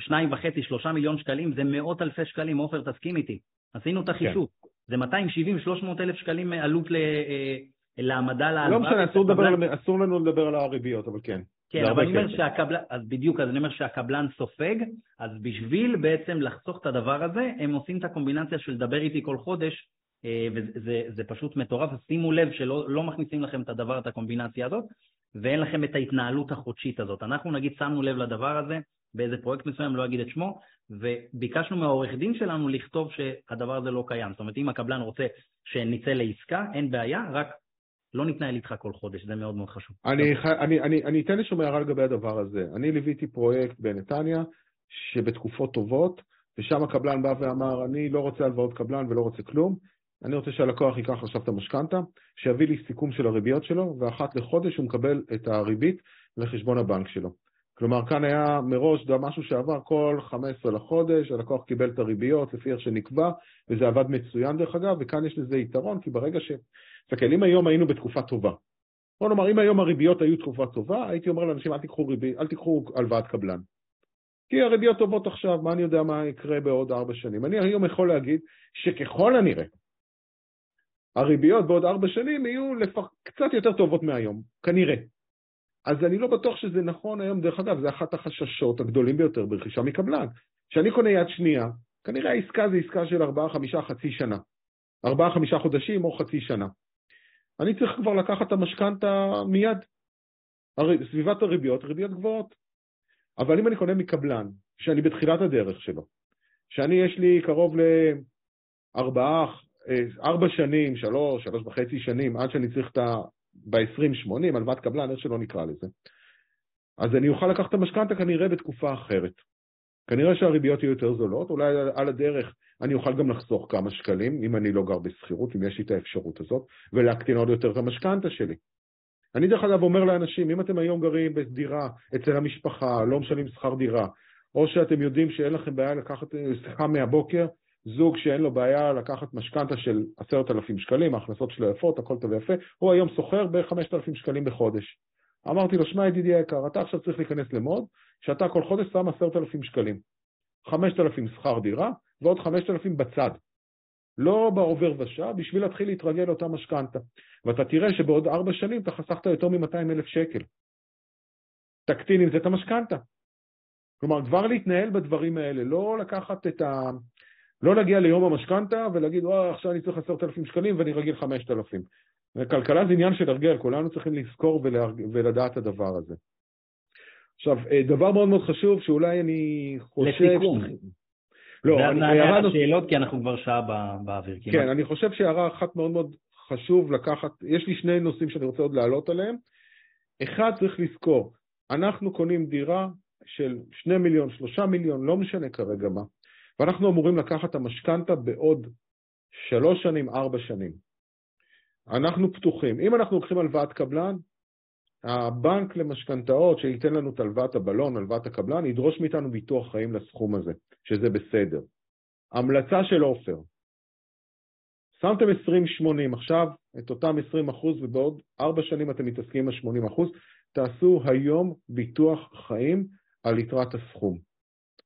שניים וחצי, שלושה מיליון שקלים, זה מאות אלפי שקלים, עופר, תסכים איתי. עשינו את החישוב. זה 270-300 אלף שקלים עלות ל, אה, להעמדה להלוואה. לא משנה, אסור לדבר אסור לנו לדבר על הריביות, אבל כן. כן, זה אבל אני אומר. שהקבלן, אז בדיוק, אז אני אומר שהקבלן סופג, אז בשביל בעצם לחסוך את הדבר הזה, הם עושים את הקומבינציה של לדבר איתי כל חודש, אה, וזה זה פשוט מטורף, אז שימו לב שלא לא מכניסים לכם את הדבר, את הקומבינציה הזאת, ואין לכם את ההתנהלות החודשית הזאת. אנחנו נגיד שמנו לב לדבר הזה באיזה פרויקט מסוים, לא אגיד את שמו, וביקשנו מהעורך דין שלנו לכתוב שהדבר הזה לא קיים. זאת אומרת, אם הקבלן רוצה שנצא לעסקה, אין בעיה, רק לא נתנהל איתך כל חודש, זה מאוד מאוד חשוב. אני, אני, אני, אני אתן איזשהו הערה לגבי הדבר הזה. אני ליוויתי פרויקט בנתניה, שבתקופות טובות, ושם הקבלן בא ואמר, אני לא רוצה הלוואות קבלן ולא רוצה כלום, אני רוצה שהלקוח ייקח עכשיו את המשכנתה, שיביא לי סיכום של הריביות שלו, ואחת לחודש הוא מקבל את הריבית לחשבון הבנק שלו. כלומר, כאן היה מראש זה משהו שעבר כל 15 לחודש, הלקוח קיבל את הריביות לפי איך שנקבע, וזה עבד מצוין דרך אגב, וכאן יש לזה יתרון, כי ברגע ש... תסתכל, אם היום היינו בתקופה טובה, בוא נאמר, אם היום הריביות היו תקופה טובה, הייתי אומר לאנשים, אל תיקחו, ריבי, אל תיקחו הלוואת קבלן. כי הריביות טובות עכשיו, מה אני יודע מה יקרה בעוד ארבע שנים? אני היום יכול להגיד שככל הנראה, הריביות בעוד ארבע שנים יהיו לפח... קצת יותר טובות מהיום, כנראה. אז אני לא בטוח שזה נכון היום, דרך אגב, זה אחת החששות הגדולים ביותר ברכישה מקבלן. כשאני קונה יד שנייה, כנראה העסקה זה עסקה של ארבעה, חמישה, חצי שנה. ארבעה, חמישה חודשים או חצי שנה. אני צריך כבר לקחת את המשכנתה מיד. הרי סביבת הריביות, ריביות גבוהות. אבל אם אני קונה מקבלן, שאני בתחילת הדרך שלו, שאני יש לי קרוב לארבעה, ארבע שנים, שלוש, שלוש וחצי שנים, עד שאני צריך את ה... ב-20-80, הלוואת קבלן, איך שלא נקרא לזה, אז אני אוכל לקחת את המשכנתה כנראה בתקופה אחרת. כנראה שהריביות יהיו יותר זולות, אולי על- על הדרך אני אוכל גם לחסוך כמה שקלים, אם אני לא גר בשכירות, אם יש לי את האפשרות הזאת, ולהקטין עוד יותר את המשכנתה שלי. אני דרך אגב אומר לאנשים, אם אתם היום גרים בדירה אצל המשפחה, לא משלמים שכר דירה, או שאתם יודעים שאין לכם בעיה לקחת אה, שיחה מהבוקר, זוג שאין לו בעיה לקחת משכנתה של עשרת אלפים שקלים, ההכנסות שלו יפות, הכל טוב ויפה, הוא היום שוכר בחמשת אלפים שקלים בחודש. אמרתי לו, שמע ידידי היקר, אתה עכשיו צריך להיכנס למוד, שאתה כל חודש שם עשרת אלפים שקלים. חמשת אלפים שכר דירה, ועוד חמשת אלפים בצד. לא בעובר ושב, בשביל להתחיל להתרגל לאותה משכנתה. ואתה תראה שבעוד ארבע שנים אתה חסכת יותר מ-200 אלף שקל. תקטין עם זה את המשכנתה. כלומר, כבר להתנהל בדברים האלה, לא לקחת את ה... לא להגיע ליום המשכנתה ולהגיד, וואי, עכשיו אני צריך עשרת אלפים שקלים ואני רגיל חמשת אלפים. כלכלה זה עניין של הרגל, כולנו צריכים לזכור ולהרג... ולדעת את הדבר הזה. עכשיו, אה, דבר מאוד מאוד חשוב, שאולי אני חושב... לסיכום. לא, ואז אני, נענה על השאלות, כי אנחנו כבר שעה בא- באוויר. כמעט. כן, אני חושב שהערה אחת מאוד מאוד חשוב לקחת, יש לי שני נושאים שאני רוצה עוד להעלות עליהם. אחד, צריך לזכור, אנחנו קונים דירה של שני מיליון, שלושה מיליון, לא משנה כרגע מה, ואנחנו אמורים לקחת את המשכנתה בעוד שלוש שנים, ארבע שנים. אנחנו פתוחים. אם אנחנו לוקחים הלוואת קבלן, הבנק למשכנתאות שייתן לנו את הלוואת הבלון, הלוואת הקבלן, ידרוש מאיתנו ביטוח חיים לסכום הזה, שזה בסדר. המלצה של עופר, שמתם 20-80 עכשיו, את אותם 20 אחוז, ובעוד ארבע שנים אתם מתעסקים עם ה-80 אחוז, תעשו היום ביטוח חיים על יתרת הסכום.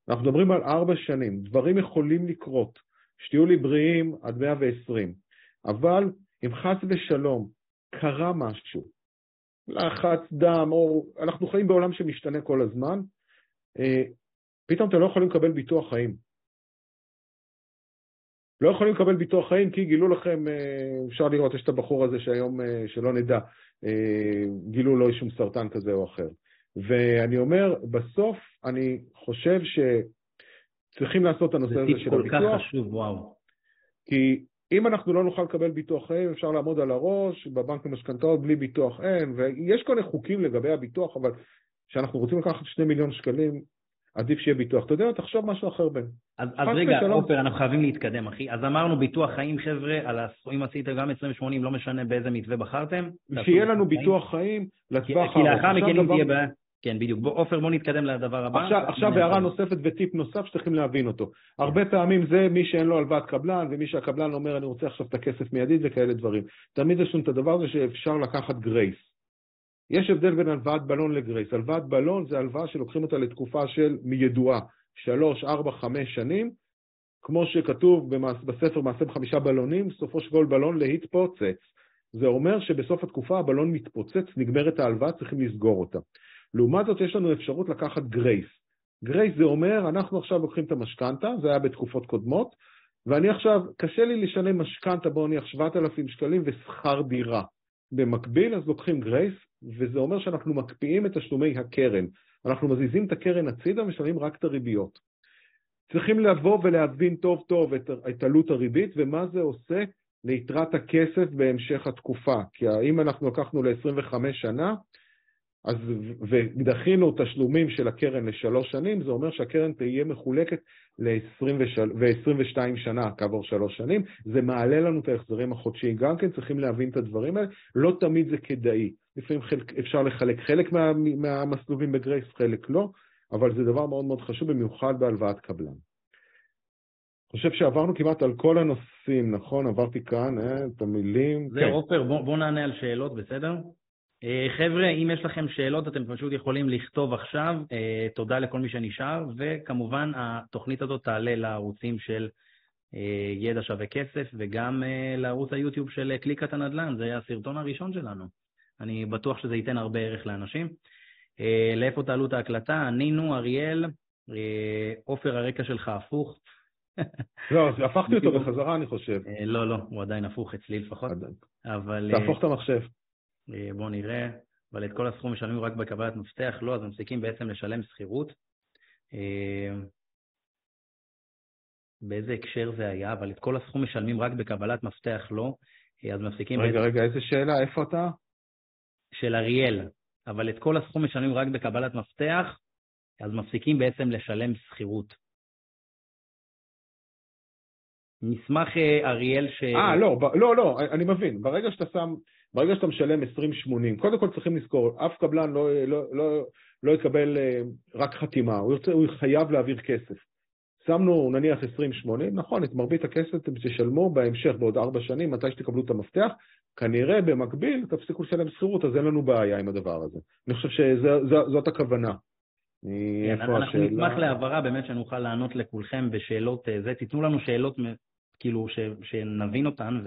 אנחנו מדברים על ארבע שנים, דברים יכולים לקרות, שתהיו לי בריאים עד 120, אבל אם חס ושלום קרה משהו, לחץ דם, או אנחנו חיים בעולם שמשתנה כל הזמן, אה, פתאום אתם לא יכולים לקבל ביטוח חיים. לא יכולים לקבל ביטוח חיים כי גילו לכם, אה, אפשר לראות, יש את הבחור הזה שהיום, אה, שלא נדע, גילו לו אישום סרטן כזה או אחר. ואני אומר, בסוף אני חושב שצריכים לעשות את הנושא הזה של הביטוח. זה טיפ כל כך חשוב, וואו. כי אם אנחנו לא נוכל לקבל ביטוח חיים, אפשר לעמוד על הראש, בבנק למשכנתאות בלי ביטוח אין, ויש כל מיני חוקים לגבי הביטוח, אבל כשאנחנו רוצים לקחת שני מיליון שקלים, עדיף שיהיה ביטוח. אתה יודע, תחשוב משהו אחר בין. אז, אז רגע, עופר, אנחנו חייבים להתקדם, אחי. אז אמרנו ביטוח חיים, חבר'ה, על אם עשיתם גם 2080, לא משנה באיזה מתווה בחרתם. שיהיה לנו ביטוח חיים לטווח הארוך. כי לאחר מכן אם תהיה בעיה... כן, בדיוק. עופר, בוא נתקדם לדבר הבא. עכשיו, עכשיו הערה נוספת וטיפ נוסף שצריכים להבין אותו. כן. הרבה פעמים זה מי שאין לו הלוואת קבלן, ומי שהקבלן אומר, אני רוצה עכשיו את הכסף מיידית וכאלה דברים. תמיד יש לנו את הדבר הזה שאפשר לקחת גרייס. יש הבדל בין הלוואת בלון לגרייס. הלוואת בלון זה הלוואה שלוקחים אותה לתקופה של מידועה, שלוש, ארבע, חמש שנים, כמו שכתוב בספר מעשה בחמישה בלונים, סופו של כל בלון להתפוצץ. זה אומר שבסוף התקופה הבלון מתפוצץ, נגמרת ההלוואה, צריכים לסגור אותה. לעומת זאת יש לנו אפשרות לקחת grace. grace זה אומר, אנחנו עכשיו לוקחים את המשכנתה, זה היה בתקופות קודמות, ואני עכשיו, קשה לי לשלם משכנתה, בואו נניח 7,000 שקלים ושכר דירה. במקביל, אז לוקחים grace, וזה אומר שאנחנו מקפיאים את תשלומי הקרן. אנחנו מזיזים את הקרן הצידה ומשלמים רק את הריביות. צריכים לבוא ולהבין טוב טוב את, את עלות הריבית ומה זה עושה ליתרת הכסף בהמשך התקופה. כי אם אנחנו לקחנו ל-25 שנה, אז, ודחינו תשלומים של הקרן לשלוש שנים, זה אומר שהקרן תהיה מחולקת ל-22 שנה כעבור שלוש שנים, זה מעלה לנו את ההחזרים החודשיים. גם כן צריכים להבין את הדברים האלה, לא תמיד זה כדאי. לפעמים חלק, אפשר לחלק חלק מה, מהמסלובים בגרייס, חלק לא, אבל זה דבר מאוד מאוד חשוב, במיוחד בהלוואת קבלן. אני חושב שעברנו כמעט על כל הנושאים, נכון? עברתי כאן אה, את המילים. זהו, כן. עופר, בוא, בוא נענה על שאלות, בסדר? אה, חבר'ה, אם יש לכם שאלות, אתם פשוט יכולים לכתוב עכשיו. אה, תודה לכל מי שנשאר, וכמובן, התוכנית הזאת תעלה לערוצים של אה, ידע שווה כסף, וגם לערוץ היוטיוב של קליקת הנדל"ן, זה הסרטון הראשון שלנו. אני בטוח שזה ייתן הרבה ערך לאנשים. לאיפה תעלו את ההקלטה? ענינו, אריאל, עופר, הרקע שלך הפוך. לא, הפכתי אותו בחזרה, אני חושב. לא, לא, הוא עדיין הפוך, אצלי לפחות. אבל... תהפוך את המחשב. אה, בואו נראה, אבל את כל הסכום משלמים רק בקבלת מפתח, לא, אז מפסיקים בעצם לשלם שכירות. אה, באיזה הקשר זה היה, אבל את כל הסכום משלמים רק בקבלת מפתח, לא, אה, אז מפסיקים... רגע, בעצם... רגע, איזה שאלה? איפה אתה? של אריאל, אבל את כל הסכום משלמים רק בקבלת מפתח, אז מפסיקים בעצם לשלם שכירות. נשמח, אריאל, ש... אה, לא, לא, לא, אני מבין. ברגע שאתה שם ברגע שאתה משלם 20-80, קודם כל צריכים לזכור, אף קבלן לא, לא, לא, לא יקבל אה, רק חתימה, הוא, יוצא, הוא חייב להעביר כסף. שמנו נניח 20-80, נכון, את מרבית הכסף אתם תשלמו בהמשך בעוד ארבע שנים, מתי שתקבלו את המפתח, כנראה במקביל תפסיקו לשלם שכירות, אז אין לנו בעיה עם הדבר הזה. אני חושב שזאת הכוונה. כן, אנחנו השאלה... נשמח להעברה באמת שנוכל לענות לכולכם בשאלות, אה, זה, תיתנו לנו שאלות כאילו ש, שנבין אותן.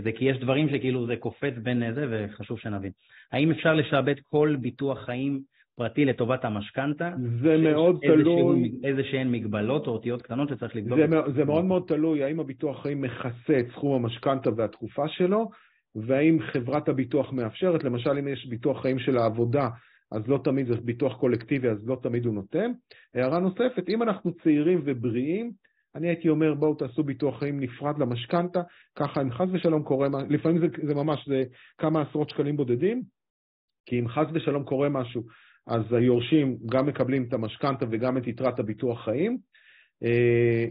זה כי יש דברים שכאילו זה קופץ בין זה, וחשוב שנבין. האם אפשר לשעבד כל ביטוח חיים פרטי לטובת המשכנתה? זה מאוד תלוי. איזה שהן מגבלות או אותיות קטנות שצריך לבדוק? זה, זה מאוד מאוד תלוי האם הביטוח חיים מכסה את סכום המשכנתה והתקופה שלו, והאם חברת הביטוח מאפשרת, למשל אם יש ביטוח חיים של העבודה, אז לא תמיד זה ביטוח קולקטיבי, אז לא תמיד הוא נותן. הערה נוספת, אם אנחנו צעירים ובריאים, אני הייתי אומר, בואו תעשו ביטוח חיים נפרד למשכנתה, ככה אם חס ושלום קורה, לפעמים זה, זה ממש, זה כמה עשרות שקלים בודדים, כי אם חס ושלום קורה משהו, אז היורשים גם מקבלים את המשכנתה וגם את יתרת הביטוח חיים. אה,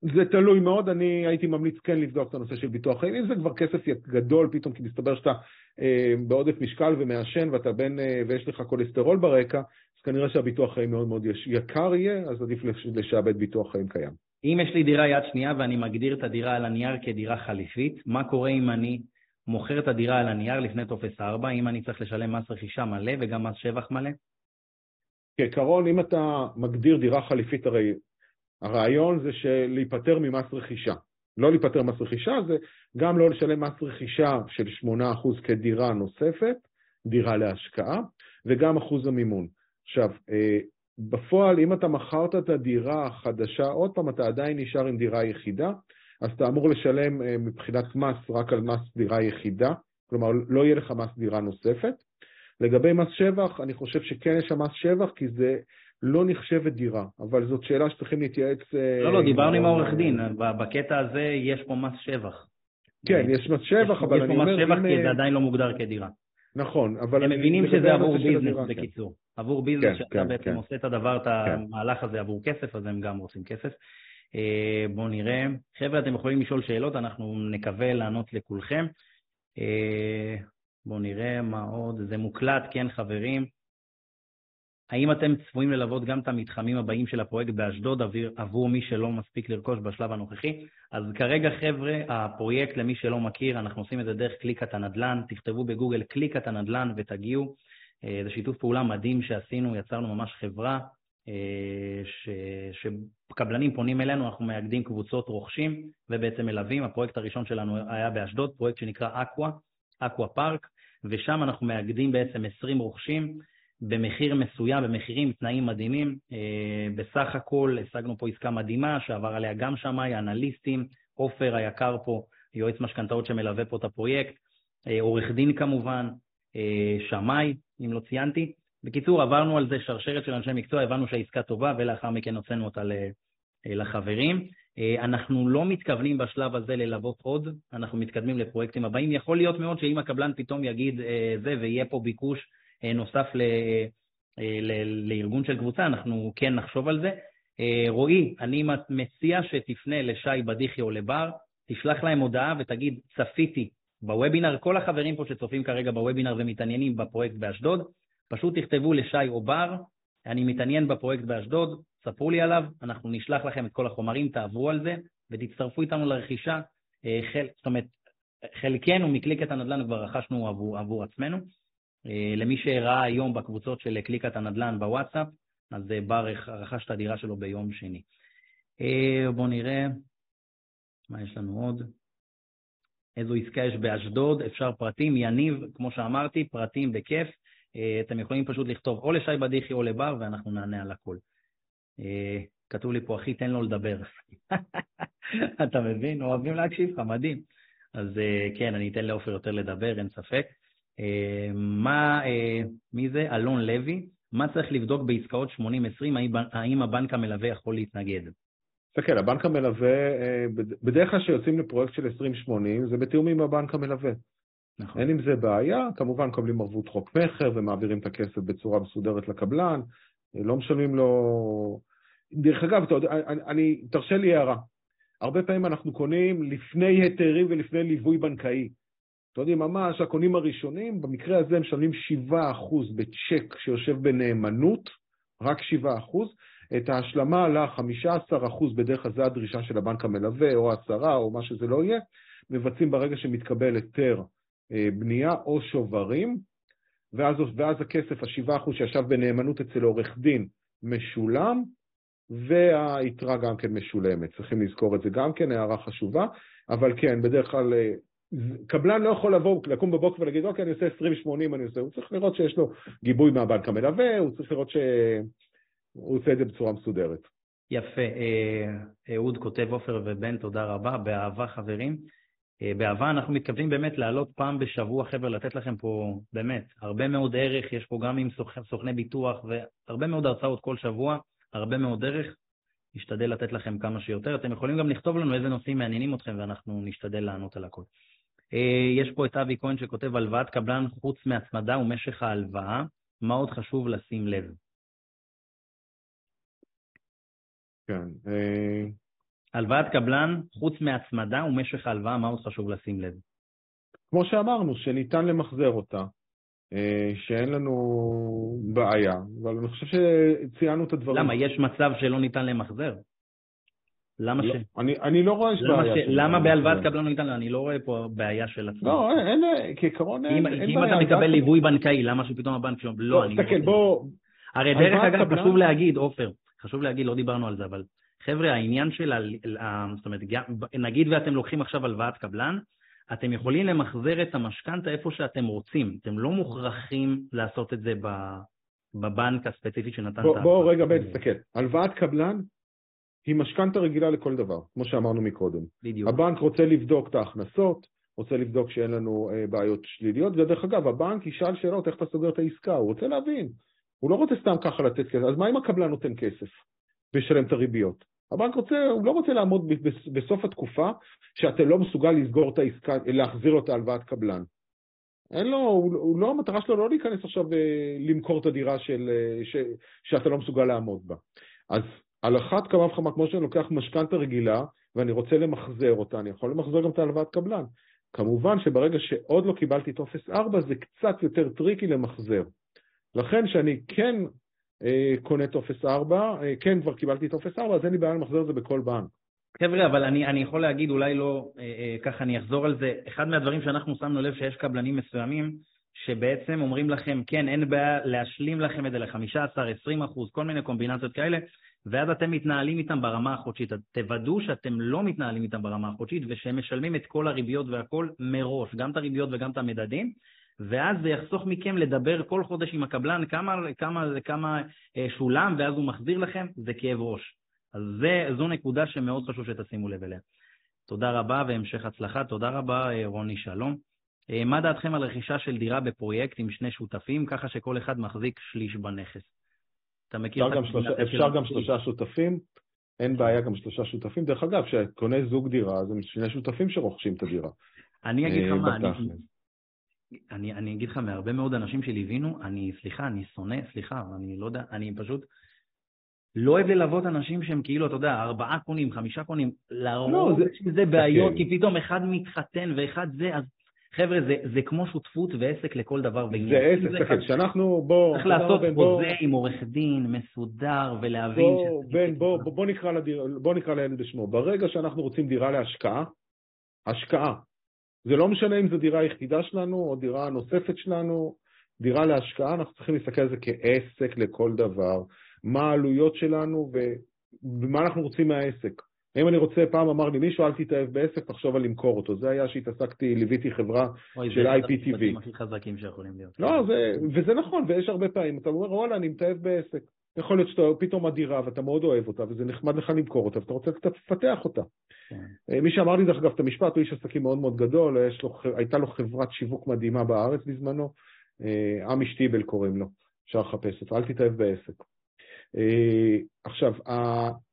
זה תלוי מאוד, אני הייתי ממליץ כן לבדוק את הנושא של ביטוח חיים. אם זה כבר כסף גדול פתאום, כי מסתבר שאתה אה, בעודף משקל ומעשן ואתה בן, אה, ויש לך כולסטרול ברקע, כנראה שהביטוח חיים מאוד מאוד יקר יהיה, אז עדיף לשעבד ביטוח חיים קיים. אם יש לי דירה יד שנייה ואני מגדיר את הדירה על הנייר כדירה חליפית, מה קורה אם אני מוכר את הדירה על הנייר לפני טופס 4, אם אני צריך לשלם מס רכישה מלא וגם מס שבח מלא? כעיקרון, אם אתה מגדיר דירה חליפית, הרי הרעיון זה להיפטר ממס רכישה. לא להיפטר ממס רכישה זה גם לא לשלם מס רכישה של 8% כדירה נוספת, דירה להשקעה, וגם אחוז המימון. עכשיו, אה, בפועל, אם אתה מכרת את הדירה החדשה, עוד פעם, אתה עדיין נשאר עם דירה יחידה, אז אתה אמור לשלם אה, מבחינת מס רק על מס דירה יחידה, כלומר, לא יהיה לך מס דירה נוספת. לגבי מס שבח, אני חושב שכן יש שם מס שבח, כי זה לא נחשבת דירה, אבל זאת שאלה שצריכים להתייעץ... אה, לא, לא, דיברנו עם העורך דין, בקטע הזה יש פה מס שבח. כן, יש מס שבח, אבל אני אומר... יש פה מס שבח כי זה עדיין לא מוגדר כדירה. נכון, אבל... הם מבינים שזה עבור ביזנס, בקיצור. עבור ביזנס, כן, שאתה כן, בעצם כן. עושה את הדבר, את המהלך הזה עבור כסף, אז הם גם רוצים כסף. אה, בואו נראה. חבר'ה, אתם יכולים לשאול שאלות, אנחנו נקווה לענות לכולכם. אה, בואו נראה מה עוד. זה מוקלט, כן, חברים. האם אתם צפויים ללוות גם את המתחמים הבאים של הפרויקט באשדוד עבור מי שלא מספיק לרכוש בשלב הנוכחי? אז כרגע, חבר'ה, הפרויקט, למי שלא מכיר, אנחנו עושים את זה דרך קליקת הנדל"ן. תכתבו בגוגל קליקת הנדל"ן ותגיעו. אה, זה שיתוף פעולה מדהים שעשינו, יצרנו ממש חברה אה, ש... שקבלנים פונים אלינו, אנחנו מאגדים קבוצות רוכשים ובעצם מלווים. הפרויקט הראשון שלנו היה באשדוד, פרויקט שנקרא אקווה, אקווה פארק, ושם אנחנו מאגדים בעצם 20 רוכשים במחיר מסוים, במחירים, תנאים מדהימים. אה, בסך הכל השגנו פה עסקה מדהימה שעבר עליה גם שמאי, אנליסטים, עופר היקר פה, יועץ משכנתאות שמלווה פה את הפרויקט, אה, עורך דין כמובן, שמאי, אם לא ציינתי, בקיצור, עברנו על זה שרשרת של אנשי מקצוע, הבנו שהעסקה טובה, ולאחר מכן הוצאנו אותה לחברים. אה, אנחנו לא מתכוונים בשלב הזה ללוות עוד, אנחנו מתקדמים לפרויקטים הבאים. יכול להיות מאוד שאם הקבלן פתאום יגיד אה, זה ויהיה פה ביקוש אה, נוסף ל, ל, לארגון של קבוצה, אנחנו כן נחשוב על זה. רועי, אני מציע שתפנה לשי בדיחי או לבר, תשלח להם הודעה ותגיד, צפיתי בוובינר, כל החברים פה שצופים כרגע בוובינר ומתעניינים בפרויקט באשדוד, פשוט תכתבו לשי או בר, אני מתעניין בפרויקט באשדוד, ספרו לי עליו, אנחנו נשלח לכם את כל החומרים, תעברו על זה ותצטרפו איתנו לרכישה. אה, חל, זאת אומרת, חלקנו מקליקת הנדל"ן כבר רכשנו עבור, עבור עצמנו. אה, למי שראה היום בקבוצות של קליקת הנדל"ן בוואטסאפ, אז אה, בר רכש את הדירה שלו ביום שני. בואו נראה, מה יש לנו עוד? איזו עסקה יש באשדוד, אפשר פרטים, יניב, כמו שאמרתי, פרטים בכיף. אה, אתם יכולים פשוט לכתוב או לשי בדיחי או לבר, ואנחנו נענה על. אה, כתוב לי פה, אחי, תן לו לדבר. אתה מבין? אוהבים להקשיב לך, מדהים. אז אה, כן, אני אתן לעופר יותר לדבר, אין ספק. מה, מי זה? אלון לוי. מה צריך לבדוק בעסקאות 80-20? האם הבנק המלווה יכול להתנגד? תסתכל, הבנק המלווה, בדרך כלל כשיוצאים לפרויקט של 20-80, זה בתיאום עם הבנק המלווה. נכון. אין עם זה בעיה, כמובן מקבלים ערבות חוק מכר ומעבירים את הכסף בצורה מסודרת לקבלן, לא משלמים לו... דרך אגב, אתה יודע, אני, אני, תרשה לי הערה. הרבה פעמים אנחנו קונים לפני היתרים ולפני ליווי בנקאי. אתם יודעים, ממש הקונים הראשונים, במקרה הזה משלמים 7% בצ'ק שיושב בנאמנות, רק 7%. את ההשלמה ל-15% בדרך כלל זה הדרישה של הבנק המלווה, או 10 או מה שזה לא יהיה, מבצעים ברגע שמתקבל היתר אה, בנייה או שוברים, ואז, ואז הכסף, השבעה אחוז שישב בנאמנות אצל עורך דין, משולם, והיתרה גם כן משולמת. צריכים לזכור את זה גם כן, הערה חשובה, אבל כן, בדרך כלל אה, קבלן לא יכול לבוא, לקום בבוקר ולהגיד, אוקיי, אני עושה 20-80, אני עושה, הוא צריך לראות שיש לו גיבוי מהבנק המלווה, הוא צריך לראות שהוא עושה את זה בצורה מסודרת. יפה. אה, אהוד כותב, עופר ובן, תודה רבה, באהבה חברים. אה, באהבה אנחנו מתכוונים באמת לעלות פעם בשבוע, חבר'ה, לתת לכם פה באמת הרבה מאוד ערך, יש פה גם עם סוכני ביטוח והרבה מאוד הרצאות כל שבוע, הרבה מאוד ערך. נשתדל לתת לכם כמה שיותר. אתם יכולים גם לכתוב לנו איזה נושאים מעניינים אתכם ואנחנו נשתדל לענות על הכל. אה, יש פה את אבי כהן שכותב הלוואת קבלן חוץ מהצמדה ומשך ההלוואה, מה עוד חשוב לשים לב? כן, אה, הלוואת קבלן, חוץ מהצמדה ומשך ההלוואה, מה עוד חשוב לשים לב? כמו שאמרנו, שניתן למחזר אותה, אה, שאין לנו בעיה, אבל אני חושב שציינו את הדברים. למה? יש מצב שלא ניתן למחזר? למה לא, ש... אני, אני לא רואה שיש בעיה. ש... למה בהלוואת קבלן לא ניתן? אני לא רואה פה בעיה של עצמו. לא, אין, כעיקרון אין, בעיה. אם אתה מקבל ליווי בנקאי, למה שפתאום הבנק שלו... לא, אני... תסתכל, בוא... הרי דרך אגב, חשוב להגיד, עופר, חשוב להגיד, לא דיברנו על זה, אבל חבר'ה, העניין של, ה... זאת אומרת, נגיד ואתם לוקחים עכשיו הלוואת קבלן, אתם יכולים למחזר את המשכנתה איפה שאתם רוצים. אתם לא מוכרחים לעשות את זה בבנק הספציפי שנתן בוא, את ה... בוא רגע, בן, תסתכל. הלוואת קבלן היא משכנתה רגילה לכל דבר, כמו שאמרנו מקודם. בדיוק. הבנק רוצה לבדוק את ההכנסות, רוצה לבדוק שאין לנו אה, בעיות שליליות, ודרך אגב, הבנק ישאל שאלות איך אתה סוגר את העסקה, הוא רוצה להבין. הוא לא רוצה סתם ככה לתת כסף, אז מה אם הקבלן נותן כסף וישלם את הריביות? הבנק רוצה, הוא לא רוצה לעמוד בסוף התקופה שאתה לא מסוגל לסגור את העסקה, להחזיר לו את ההלוואת קבלן. אין לו, הוא, הוא לא, המטרה שלו לא להיכנס עכשיו אה, למכור את הדירה של, אה, ש, שאתה לא מסוגל לעמוד בה. אז על אחת כמה וכמה, כמו שאני לוקח משכנתה רגילה ואני רוצה למחזר אותה, אני יכול למחזר גם את ההלוואת קבלן. כמובן שברגע שעוד לא קיבלתי טופס 4 זה קצת יותר tricky למחזר. לכן שאני כן אה, קונה טופס 4, אה, כן כבר קיבלתי טופס 4, אז אין לי בעיה למחזר את זה בכל בנק. חבר'ה, אבל אני, אני יכול להגיד, אולי לא, אה, אה, ככה אני אחזור על זה, אחד מהדברים שאנחנו שמנו לב שיש קבלנים מסוימים, שבעצם אומרים לכם, כן, אין בעיה להשלים לכם את זה ל-15, 20 אחוז, כל מיני קומבינציות כאלה, ואז אתם מתנהלים איתם ברמה החודשית. תוודאו שאתם לא מתנהלים איתם ברמה החודשית ושהם משלמים את כל הריביות והכל מראש, גם את הריביות וגם את המדדים, ואז זה יחסוך מכם לדבר כל חודש עם הקבלן כמה, כמה, כמה אה, שולם ואז הוא מחזיר לכם, זה כאב ראש. אז זה, זו נקודה שמאוד חשוב שתשימו לב אליה. תודה רבה והמשך הצלחה. תודה רבה, אה, רוני שלום. אה, מה דעתכם על רכישה של דירה בפרויקט עם שני שותפים, ככה שכל אחד מחזיק שליש בנכס? אתה מכיר אפשר, גם שלושה, אפשר גם שלושה שותפים, אין בעיה גם שלושה שותפים. דרך אגב, כשקונה זוג דירה, זה שני שותפים שרוכשים את הדירה. אני אגיד לך מה, אני, אני, אני אגיד לך, מהרבה מאוד אנשים שליווינו, אני, סליחה, אני שונא, סליחה, אני לא יודע, אני פשוט לא אוהב ללוות אנשים שהם כאילו, אתה יודע, ארבעה קונים, חמישה קונים, לרוב לא, זה, זה בעיות, okay. כי פתאום אחד מתחתן ואחד זה, אז חבר'ה, זה, זה כמו שותפות ועסק לכל דבר ועניין. זה עסק, תקן, שאנחנו, בוא... צריך לעשות חוזה עם עורך דין מסודר ולהבין... בוא, בן, בוא, בוא, בוא, נקרא לדיר, בוא נקרא לילד בשמו. ברגע שאנחנו רוצים דירה להשקעה, השקעה, זה לא משנה אם זו דירה היחידה שלנו או דירה נוספת שלנו, דירה להשקעה, אנחנו צריכים להסתכל על זה כעסק לכל דבר. מה העלויות שלנו ומה אנחנו רוצים מהעסק. אם אני רוצה, פעם אמר לי מישהו, אל תתאהב בעסק, תחשוב על למכור אותו. זה היה שהתעסקתי, ליוויתי חברה אוי, של IPTV. אוי, זה הכי חזקים שיכולים להיות. לא, זה, וזה נכון, ויש הרבה פעמים. אתה אומר, וואלה, אני מתאהב בעסק. יכול להיות שאתה פתאום אדירה ואתה מאוד אוהב אותה, וזה נחמד לך למכור אותה, ואתה רוצה קצת לפתח אותה. כן. אה, מי שאמר לי, דרך אגב, את המשפט, הוא איש עסקים מאוד מאוד גדול, לו, הייתה לו חברת שיווק מדהימה בארץ בזמנו, אה, עמי שטיבל קוראים לו, אפשר לחפש אותו, אל תתאהב בעסק. אה, עכשיו,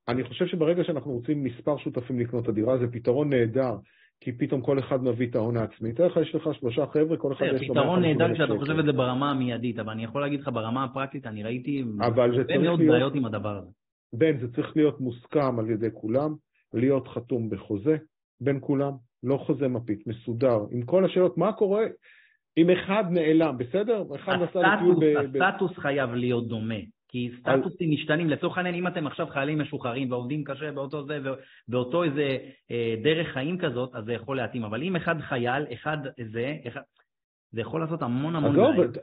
אני חושב שברגע שאנחנו רוצים מספר שותפים לקנות את הדירה, זה פתרון נהדר, כי פתאום כל אחד מביא את ההון העצמי. תאר לך, יש לך שלושה חבר'ה, כל אחד יש לו... פתרון נהדר כשאתה חושב את זה ברמה המיידית, אבל אני יכול להגיד לך ברמה הפרקטית, אני ראיתי הרבה מאוד בעיות עם הדבר הזה. בן, זה צריך להיות מוסכם על ידי כולם, להיות חתום בחוזה בין כולם, לא חוזה מפית, מסודר, עם כל השאלות, מה קורה אם אחד נעלם, בסדר? אחד נסע לטיול ב... הסטטוס חייב להיות דומה. כי סטטוסים משתנים, לצורך העניין, אם אתם עכשיו חיילים משוחררים ועובדים קשה באותו זה, באותו איזה אה, דרך חיים כזאת, אז זה יכול להתאים. אבל אם אחד חייל, אחד זה, אחד... זה יכול לעשות המון המון בעיות.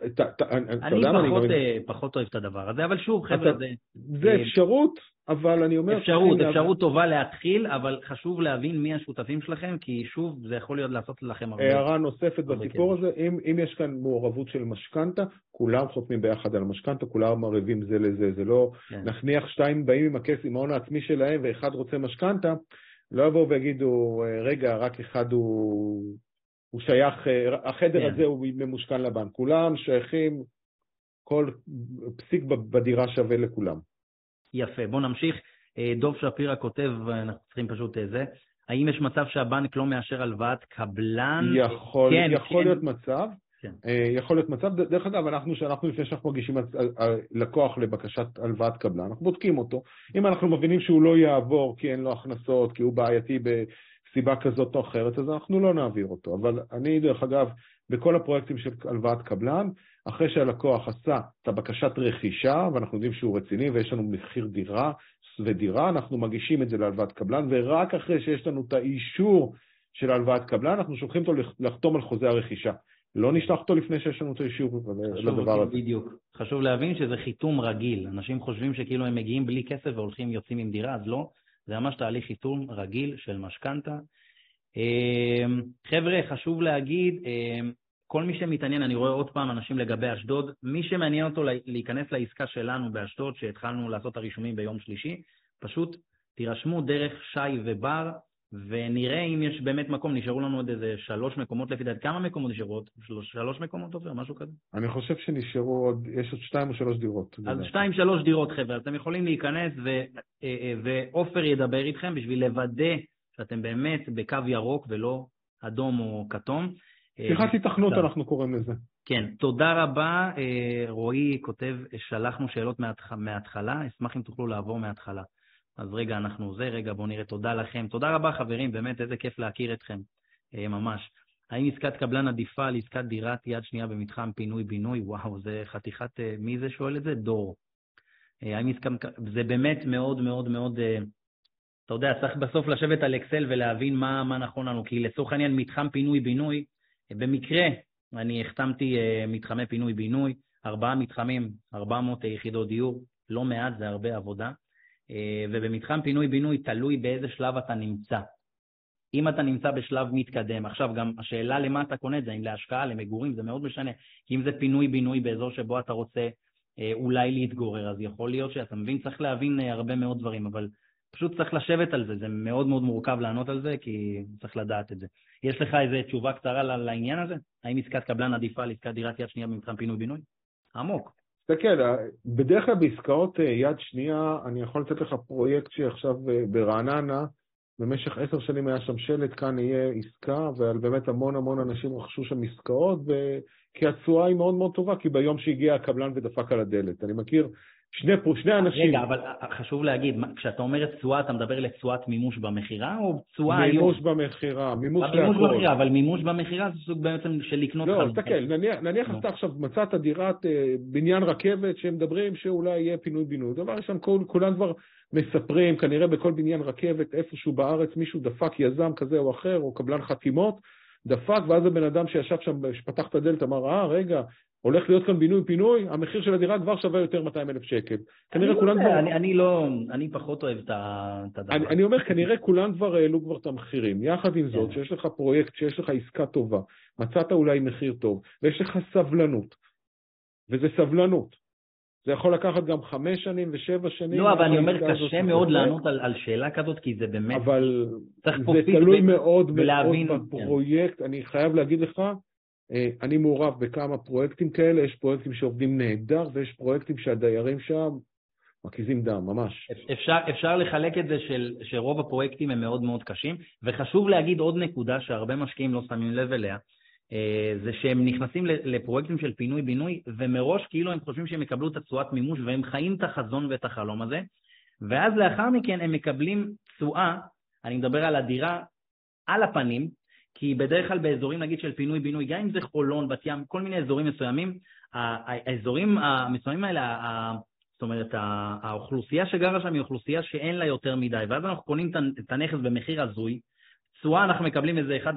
אני פחות, אה, פחות אוהב את הדבר הזה, אבל שוב, חבר'ה, זה... זה אפשרות, אבל אני אומר... אפשרות, אפשרות טובה להתחיל, אבל חשוב להבין מי השותפים שלכם, כי שוב, זה יכול להיות לעשות לכם הרבה... הערה נוספת בסיפור הזה, אם, יש כאן מעורבות של משכנתה, כולם חותמים ביחד על המשכנתה, כולם ערבים זה לזה, זה לא... כן. נניח שתיים באים עם הכסף, עם ההון העצמי שלהם, ואחד רוצה משכנתה, לא יבואו ויגידו, רגע, רק אחד הוא... הוא שייך, החדר כן. הזה הוא ממושכן לבנק. כולם שייכים, כל פסיק בדירה שווה לכולם. יפה, בואו נמשיך. אה, דוב שפירא כותב, אנחנו צריכים פשוט אה, זה, האם יש מצב שהבנק לא מאשר הלוואת קבלן? יכול, כן, יכול כן. להיות מצב. כן. אה, יכול להיות מצב, דרך אגב, אנחנו, שאנחנו לפני שאנחנו מגישים לקוח לבקשת הלוואת קבלן, אנחנו בודקים אותו. אם אנחנו מבינים שהוא לא יעבור כי אין לו הכנסות, כי הוא בעייתי סיבה כזאת או אחרת, אז אנחנו לא נעביר אותו. אבל אני, דרך אגב, בכל הפרויקטים של הלוואת קבלן, אחרי שהלקוח עשה את הבקשת רכישה, ואנחנו יודעים שהוא רציני ויש לנו מחיר דירה ודירה, אנחנו מגישים את זה להלוואת קבלן, ורק אחרי שיש לנו את האישור של הלוואת קבלן, אנחנו שולחים אותו לחתום על חוזה הרכישה. לא נשלח אותו לפני שיש לנו את האישור לדבר הזה. בדיוק. חשוב להבין שזה חיתום רגיל. אנשים חושבים שכאילו הם מגיעים בלי כסף והולכים, יוצאים עם דירה, אז לא. זה ממש תהליך חיתום רגיל של משכנתה. אמ, חבר'ה, חשוב להגיד, אמ, כל מי שמתעניין, אני רואה עוד פעם אנשים לגבי אשדוד, מי שמעניין אותו להיכנס לעסקה שלנו באשדוד, שהתחלנו לעשות הרישומים ביום שלישי, פשוט תירשמו דרך שי ובר, ונראה אם יש באמת מקום, נשארו לנו עוד איזה שלוש מקומות לפי דעת, כמה מקומות נשארו עוד? שלוש, שלוש מקומות, עופר? משהו כזה? אני חושב שנשארו עוד, יש עוד שתיים או שלוש דירות. אז שתיים, שלוש דירות, חבר'ה, אתם יכולים להיכנס ועופר ידבר איתכם בשביל לוודא שאתם באמת בקו ירוק ולא אדום או כתום. שיחת התכנות אנחנו קוראים לזה. כן, תודה רבה. רועי כותב, שלחנו שאלות מההתחלה, אשמח אם תוכלו לעבור מההתחלה. אז רגע, אנחנו זה, רגע, בואו נראה, תודה לכם. תודה רבה, חברים, באמת, איזה כיף להכיר אתכם, אה, ממש. האם עסקת קבלן עדיפה על עסקת דירת יד שנייה במתחם פינוי-בינוי? וואו, זה חתיכת... אה, מי זה שואל את זה? דור. אה, האם עסקת... זה באמת מאוד מאוד מאוד... אתה יודע, צריך בסוף לשבת על אקסל ולהבין מה, מה נכון לנו, כי לצורך העניין מתחם פינוי-בינוי, במקרה אני החתמתי מתחמי פינוי-בינוי, ארבעה מתחמים, 400 יחידות דיור, לא מעט, זה הרבה עבודה. אה, ובמתחם פינוי-בינוי תלוי באיזה שלב אתה נמצא. אם אתה נמצא בשלב מתקדם, עכשיו גם השאלה למה אתה קונה את זה, אם להשקעה, למגורים, זה מאוד משנה. כי אם זה פינוי-בינוי באזור שבו אתה רוצה אה, אולי להתגורר, אז יכול להיות שאתה מבין, צריך להבין אה, הרבה מאוד דברים, אבל פשוט צריך לשבת על זה, זה מאוד מאוד מורכב לענות על זה, כי צריך לדעת את זה. יש לך איזו תשובה קצרה לעניין הזה? האם עסקת קבלן עדיפה על עסקת דירת יד שנייה במתחם פינוי-בינוי? עמוק. תסתכל, בדרך כלל בעסקאות אה, יד שנייה, אני יכול לתת לך פרויקט שעכשיו אה, ברעננה, במשך עשר שנים היה שם שלט, כאן יהיה עסקה, ובאמת המון המון אנשים רכשו שם עסקאות, כי התשואה היא מאוד מאוד טובה, כי ביום שהגיע הקבלן ודפק על הדלת. אני מכיר שני, שני אנשים... רגע, אבל חשוב להגיד, כשאתה אומר תשואה, אתה מדבר לתשואת מימוש במכירה, או תשואה היום? מימוש במכירה, מימוש להכל. מימוש במכירה, אבל מימוש במכירה זה סוג בעצם של לקנות... לא, תסתכל, נניח, נניח אתה עכשיו מצאת דירת אה, בניין רכבת שמדברים שאולי יהיה פינוי-בינוי. דבר ראשון, כולם כבר מספרים, כנראה בכל בניין רכבת איפשהו בארץ מישהו דפק יזם כזה או אחר, או קבלן חתימות, דפק, ואז הבן אדם שישב שם, שפתח את הדלת, אמר, אה, רגע, הולך להיות כאן בינוי-פינוי, המחיר של הדירה כבר שווה יותר 200 אלף שקל. כנראה לא כולם כבר... אני, אני לא, אני פחות אוהב את הדבר. אני, אני אומר, כנראה כולם כבר העלו כבר את המחירים. יחד עם זאת, כן. שיש לך פרויקט, שיש לך עסקה טובה, מצאת אולי מחיר טוב, ויש לך סבלנות, וזה סבלנות. זה יכול לקחת גם חמש שנים ושבע שנים. לא, אבל אני אומר, קשה מאוד לענות על, על שאלה כזאת, כי זה באמת... אבל זה תלוי מאוד מאוד בפרויקט. כן. אני חייב להגיד לך, אה, אני מעורב בכמה פרויקטים כאלה, יש פרויקטים שעובדים נהדר ויש פרויקטים שהדיירים שם מקיזים דם, ממש. אפשר, אפשר לחלק את זה של, שרוב הפרויקטים הם מאוד מאוד קשים, וחשוב להגיד עוד נקודה שהרבה משקיעים לא שמים לב אליה, זה שהם נכנסים לפרויקטים של פינוי-בינוי, ומראש כאילו הם חושבים שהם יקבלו את התשואת מימוש, והם חיים את החזון ואת החלום הזה, ואז לאחר מכן הם מקבלים תשואה, אני מדבר על הדירה, על הפנים, כי בדרך כלל באזורים נגיד של פינוי-בינוי, גם אם זה חולון, בת ים, כל מיני אזורים מסוימים, האזורים המסוימים האלה, זאת אומרת, האוכלוסייה שגרה שם היא אוכלוסייה שאין לה יותר מדי, ואז אנחנו קונים את הנכס במחיר הזוי, תשואה אנחנו מקבלים איזה 1.5%,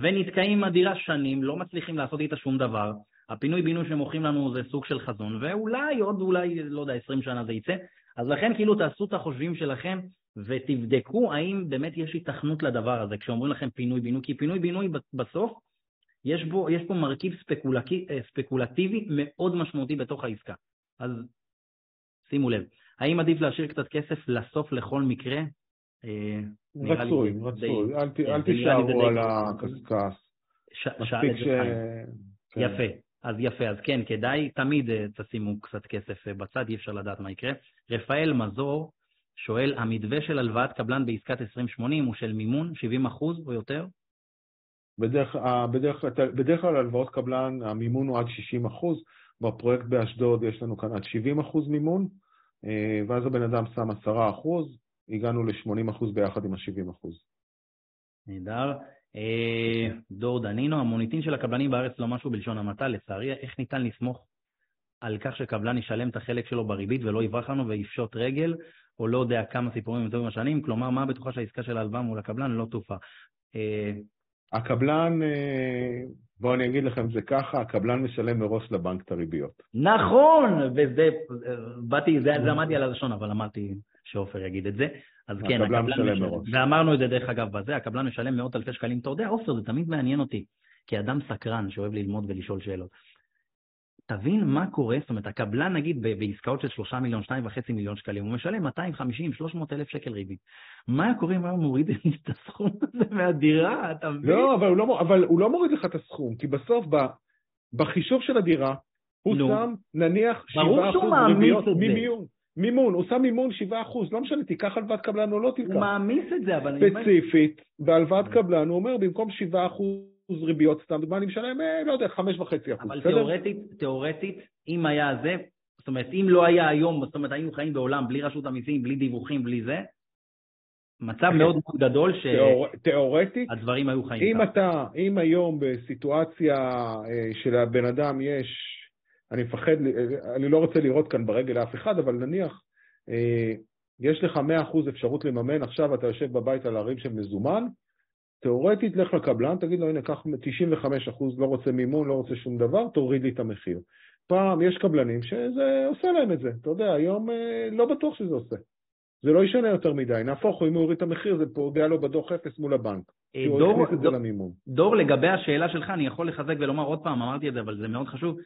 ונתקעים עם הדירה שנים, לא מצליחים לעשות איתה שום דבר, הפינוי-בינוי שמוכרים לנו זה סוג של חזון, ואולי עוד אולי, לא יודע, 20 שנה זה יצא, אז לכן כאילו תעשו את החושבים שלכם, ותבדקו האם באמת יש התכנות לדבר הזה כשאומרים לכם פינוי-בינוי, כי פינוי-בינוי בסוף יש, בו, יש פה מרכיב ספקולקי, אה, ספקולטיבי מאוד משמעותי בתוך העסקה. אז שימו לב, האם עדיף להשאיר קצת כסף לסוף לכל מקרה? אה, רצוי, רצוי, אל, כן, אל תישארו על הקשקש. מספיק ש... כן. יפה, אז יפה, אז כן, כדאי, תמיד אה, תשימו קצת כסף בצד, אי אפשר לדעת מה יקרה. רפאל מזור שואל, המתווה של הלוואת קבלן בעסקת 2080 הוא של מימון 70 אחוז או יותר? בדרך, בדרך, בדרך כלל הלוואות קבלן, המימון הוא עד 60 אחוז, בפרויקט באשדוד יש לנו כאן עד 70 אחוז מימון, אה, ואז הבן אדם שם 10 אחוז, הגענו ל-80 אחוז ביחד עם ה-70 אחוז. נהדר. אה, דור דנינו, המוניטין של הקבלנים בארץ לא משהו בלשון המעטה, לצערי, איך ניתן לסמוך על כך שקבלן ישלם את החלק שלו בריבית ולא יברח לנו ויפשוט רגל, או לא יודע כמה סיפורים יותר משנים, כלומר, מה בטוחה שהעסקה של ההלוואה מול הקבלן לא תופע. אה, הקבלן, אה, בואו אני אגיד לכם זה ככה, הקבלן משלם מראש לבנק את הריביות. נכון, וזה, באתי, זה עמדתי על הלשון, אבל אמרתי שעופר יגיד את זה. אז כן, הקבלן משלם מראש. ואמרנו את זה דרך אגב בזה, הקבלן משלם מאות אלפי שקלים. אתה יודע, עופר, זה תמיד מעניין אותי, כאדם סקרן שאוהב ללמוד ולשאול שאלות. תבין מה קורה, זאת אומרת, הקבלן נגיד בעסקאות של 3 מיליון, 2.5 מיליון שקלים, הוא משלם 250, 300 אלף שקל ריבית. מה קורה אם הוא מוריד את הסכום הזה מהדירה, אתה מבין? לא, אבל הוא לא, אבל הוא לא מוריד לך את הסכום, כי בסוף ב, בחישוב של הדירה, הוא נו. שם נניח 7% ריביות ממיון. מימון, הוא שם מימון 7%, לא משנה, תיקח הלוואת קבלן או לא תיקח. הוא מעמיס את זה, אבל... ספציפית, בהלוואת קבלן, הוא אומר, במקום 7% ריביות, סתם דוגמה, אני משלם, אה, לא יודע, 5.5%. אבל תיאורטית, תיאורטית, אם היה זה, זאת אומרת, אם לא היה היום, זאת אומרת, היינו חיים בעולם בלי רשות המיסים, בלי דיווחים, בלי זה, מצב מאוד מאוד גדול שהדברים היו חיים אם אתה, אם היום בסיטואציה אה, שלבן אדם יש, אני מפחד, אני לא רוצה לראות כאן ברגל לאף אחד, אבל נניח, אה, יש לך 100% אפשרות לממן, עכשיו אתה יושב בבית על הרים של מזומן, תאורטית לך לקבלן, תגיד לו, הנה, קח 95% לא רוצה מימון, לא רוצה שום דבר, תוריד לי את המחיר. פעם יש קבלנים שזה עושה להם את זה, אתה יודע, היום אה, לא בטוח שזה עושה. זה לא ישנה יותר מדי, נהפוך הוא, אם הוא יוריד את המחיר, זה פוגע לו בדוח אפס מול הבנק. אה, דור, למימון. דור, לגבי השאלה שלך, אני יכול לחזק ולומר עוד פעם, אמרתי את זה, אבל זה מאוד חשוב.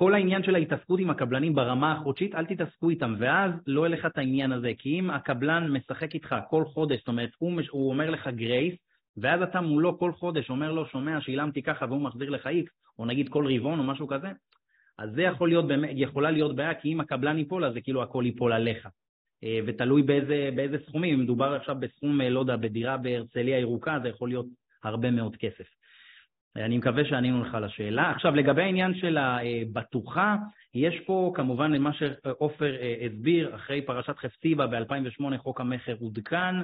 כל העניין של ההתעסקות עם הקבלנים ברמה החודשית, אל תתעסקו איתם, ואז לא יהיה לך את העניין הזה, כי אם הקבלן משחק איתך כל חודש, זאת אומרת, הוא, הוא אומר לך גרייס, ואז אתה מולו כל חודש אומר לו, שומע, שילמתי ככה והוא מחזיר לך איקס, או נגיד כל רבעון או משהו כזה, אז זה יכול להיות, יכולה להיות בעיה, כי אם הקבלן ייפול, אז זה כאילו הכל ייפול עליך. אה, ותלוי באיזה, באיזה סכומים, אם מדובר עכשיו בסכום, אה, לא יודע, בדירה בהרצליה ירוקה, זה יכול להיות הרבה מאוד כסף. אני מקווה שענינו לך לשאלה. עכשיו, לגבי העניין של הבטוחה, יש פה כמובן למה שעופר אה, הסביר, אחרי פרשת חפציבה ב-2008 חוק המכר עודכן,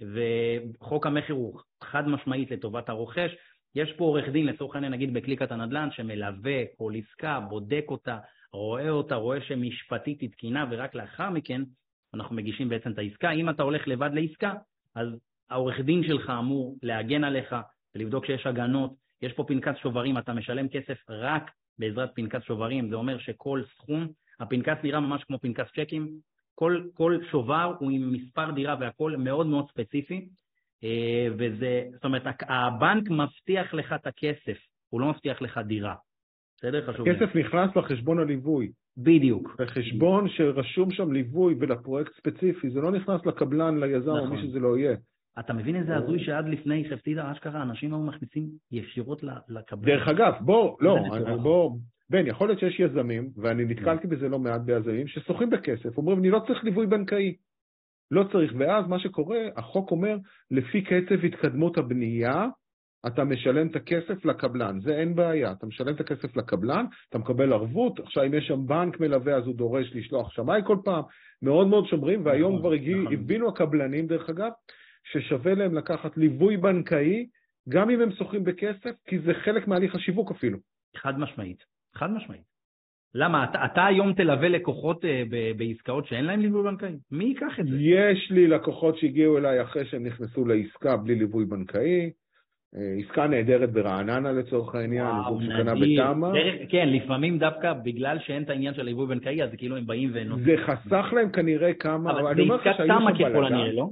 וחוק המכר הוא חד משמעית לטובת הרוכש. יש פה עורך דין, לצורך העניין נגיד בקליקת הנדל"ן, שמלווה כל עסקה, בודק אותה, רואה אותה, רואה שמשפטית היא תקינה, ורק לאחר מכן אנחנו מגישים בעצם את העסקה. אם אתה הולך לבד לעסקה, אז העורך דין שלך אמור להגן עליך ולבדוק שיש הגנות. יש פה פנקס שוברים, אתה משלם כסף רק בעזרת פנקס שוברים, זה אומר שכל סכום, הפנקס נראה ממש כמו פנקס צ'קים, כל, כל שובר הוא עם מספר דירה והכל מאוד מאוד ספציפי, אה, וזה, זאת אומרת, הבנק מבטיח לך את הכסף, הוא לא מבטיח לך דירה. בסדר? חשוב. הכסף נכנס לחשבון הליווי. בדיוק. בחשבון שרשום שם ליווי ולפרויקט ספציפי, זה לא נכנס לקבלן, ליזם נכון. או מי שזה לא יהיה. אתה מבין איזה הזוי שעד לפני חפצידה, אשכרה, אנשים היו מכניסים ישירות לקבלן. דרך אגב, בוא, לא, בוא, בן, יכול להיות שיש יזמים, ואני נתקלתי בזה לא מעט ביזמים, ששוחים בכסף, אומרים, אני לא צריך ליווי בנקאי. לא צריך, ואז מה שקורה, החוק אומר, לפי קצב התקדמות הבנייה, אתה משלם את הכסף לקבלן, זה אין בעיה, אתה משלם את הכסף לקבלן, אתה מקבל ערבות, עכשיו אם יש שם בנק מלווה אז הוא דורש לשלוח שמאי כל פעם, מאוד מאוד שומרים, והיום נכון, כבר הגיעו, נכון. הבינו הקבלנים דרך אגב, ששווה להם לקחת ליווי בנקאי, גם אם הם שוכרים בכסף, כי זה חלק מהליך השיווק אפילו. חד משמעית. חד משמעית. למה, אתה, אתה היום תלווה לקוחות אה, ב, בעסקאות שאין להם ליווי בנקאי? מי ייקח את זה? יש לי לקוחות שהגיעו אליי אחרי שהם נכנסו לעסקה בלי ליווי בנקאי. אה, עסקה נהדרת ברעננה לצורך העניין, זוג שקנה בתמ"א. כן, לפעמים דווקא בגלל שאין את העניין של ליווי בנקאי, אז כאילו הם באים ונותנים. זה חסך להם כנראה כמה... אבל זה עסקת תמ"א ככל הנראה, לא?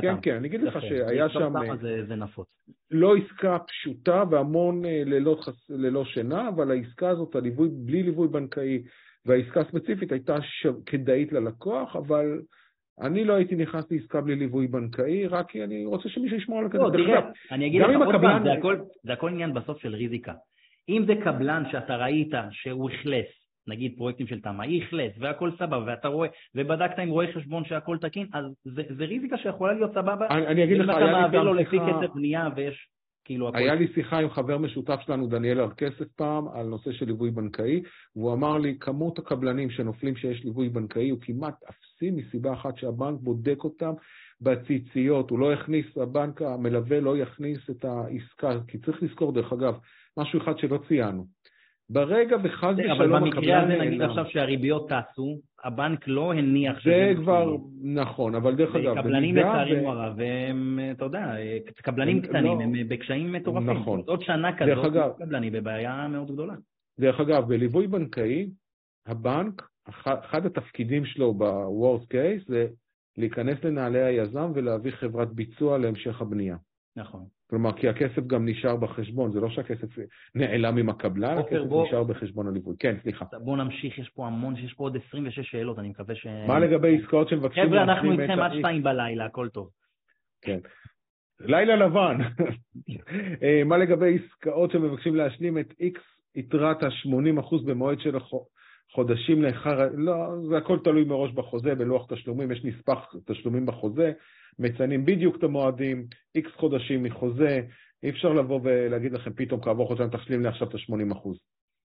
כן, כן, אני אגיד לך שהיה שם... זה, נפוץ. לא עסקה פשוטה והמון אה, לילות חס... ללא שינה, אבל העסקה הזאת, הליווי, בלי ליווי בנקאי, והעסקה הספציפית הייתה ש... כדאית ללקוח, אבל אני לא הייתי נכנס לעסקה בלי ליווי בנקאי, רק כי אני רוצה שמישהו ישמור על הכסף. לא, תראה, אני אגיד לך עוד פעם, זה הכל עניין בסוף של ריזיקה. אם זה קבלן שאתה ראית שהוא אכלס נגיד פרויקטים של תמ"א, אכלס והכל סבבה, ואתה רואה, ובדקת עם רואה חשבון שהכל תקין, אז זה, זה ריזיקה שיכולה להיות סבבה. אני, אני אגיד לך, היה לי גם שיחה... אם אתה מעביר לו לפי קצב בנייה ויש כאילו הכל... היה לי שיחה עם חבר משותף שלנו, דניאל הר-כסף פעם, על נושא של ליווי בנקאי, והוא אמר לי, כמות הקבלנים שנופלים שיש ליווי בנקאי הוא כמעט אפסי מסיבה אחת שהבנק בודק אותם בציציות, הוא לא יכניס, הבנק המלווה לא יכניס את העסקה, כי צריך לזכור, דרך אגב, משהו אחד שלא ציינו. ברגע וחס ושלום הקבלן... אבל במקרה הזה, נגיד עכשיו שהריביות טסו, הבנק לא הניח שזה... זה כבר, נכון, אבל דרך אגב... קבלנים לצערנו הרב, והם, אתה יודע, קבלנים קטנים, לא- הם בקשיים מטורפים. נכון. עוד שנה כזאת, קבלנים בבעיה מאוד גדולה. דרך אגב, בליווי בנקאי, הבנק, אחד התפקידים שלו ב-Worst case זה להיכנס לנעלי היזם ולהביא חברת ביצוע להמשך הבנייה. נכון. כלומר, כי הכסף גם נשאר בחשבון, זה לא שהכסף נעלם עם הקבלן, הכסף בוא- נשאר בחשבון הליווי. כן, סליחה. בואו נמשיך, יש פה המון, יש פה עוד 26 שאלות, אני מקווה ש... מה לגבי עסקאות שמבקשים חבר'ה, אנחנו איתכם עד? שתיים בלילה, הכל טוב. לילה לבן. אה, מה לגבי עסקאות שמבקשים להשלים את X יתרת ה-80% במועד של החו- חודשים לאחר, לא, זה הכל תלוי מראש בחוזה, בלוח תשלומים, יש נספח תשלומים בחוזה, מציינים בדיוק את המועדים, X חודשים מחוזה, אי אפשר לבוא ולהגיד לכם פתאום כעבור חודשיים תשלים לי עכשיו את ה-80%.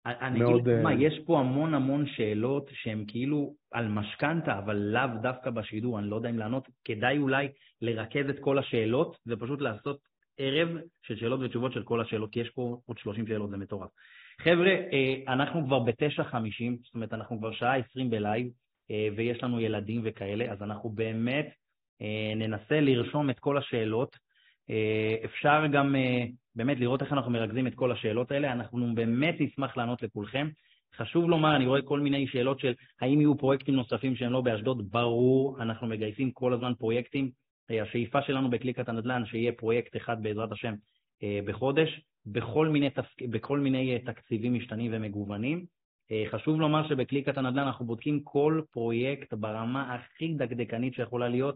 אני מאוד, אגיד לך מה, אה, יש פה המון המון שאלות שהן כאילו על משכנתה, אבל לאו דווקא בשידור, אני לא יודע אם לענות. כדאי אולי לרכז את כל השאלות ופשוט לעשות ערב של שאלות ותשובות של כל השאלות, כי יש פה עוד 30 שאלות, זה מטורף. חבר'ה, אה, אנחנו כבר ב-9.50, זאת אומרת, אנחנו כבר שעה 20 בלייב, אה, ויש לנו ילדים וכאלה, אז אנחנו באמת אה, ננסה לרשום את כל השאלות. אפשר גם באמת לראות איך אנחנו מרכזים את כל השאלות האלה. אנחנו באמת נשמח לענות לכולכם. חשוב לומר, אני רואה כל מיני שאלות של האם יהיו פרויקטים נוספים שהם לא באשדוד. ברור, אנחנו מגייסים כל הזמן פרויקטים. השאיפה שלנו בקליקת הנדל"ן שיהיה פרויקט אחד בעזרת השם בחודש, בכל מיני, תפק... בכל מיני אה, תקציבים משתנים ומגוונים. אה, חשוב לומר שבקליקת הנדל"ן אנחנו בודקים כל פרויקט ברמה הכי דקדקנית שיכולה להיות.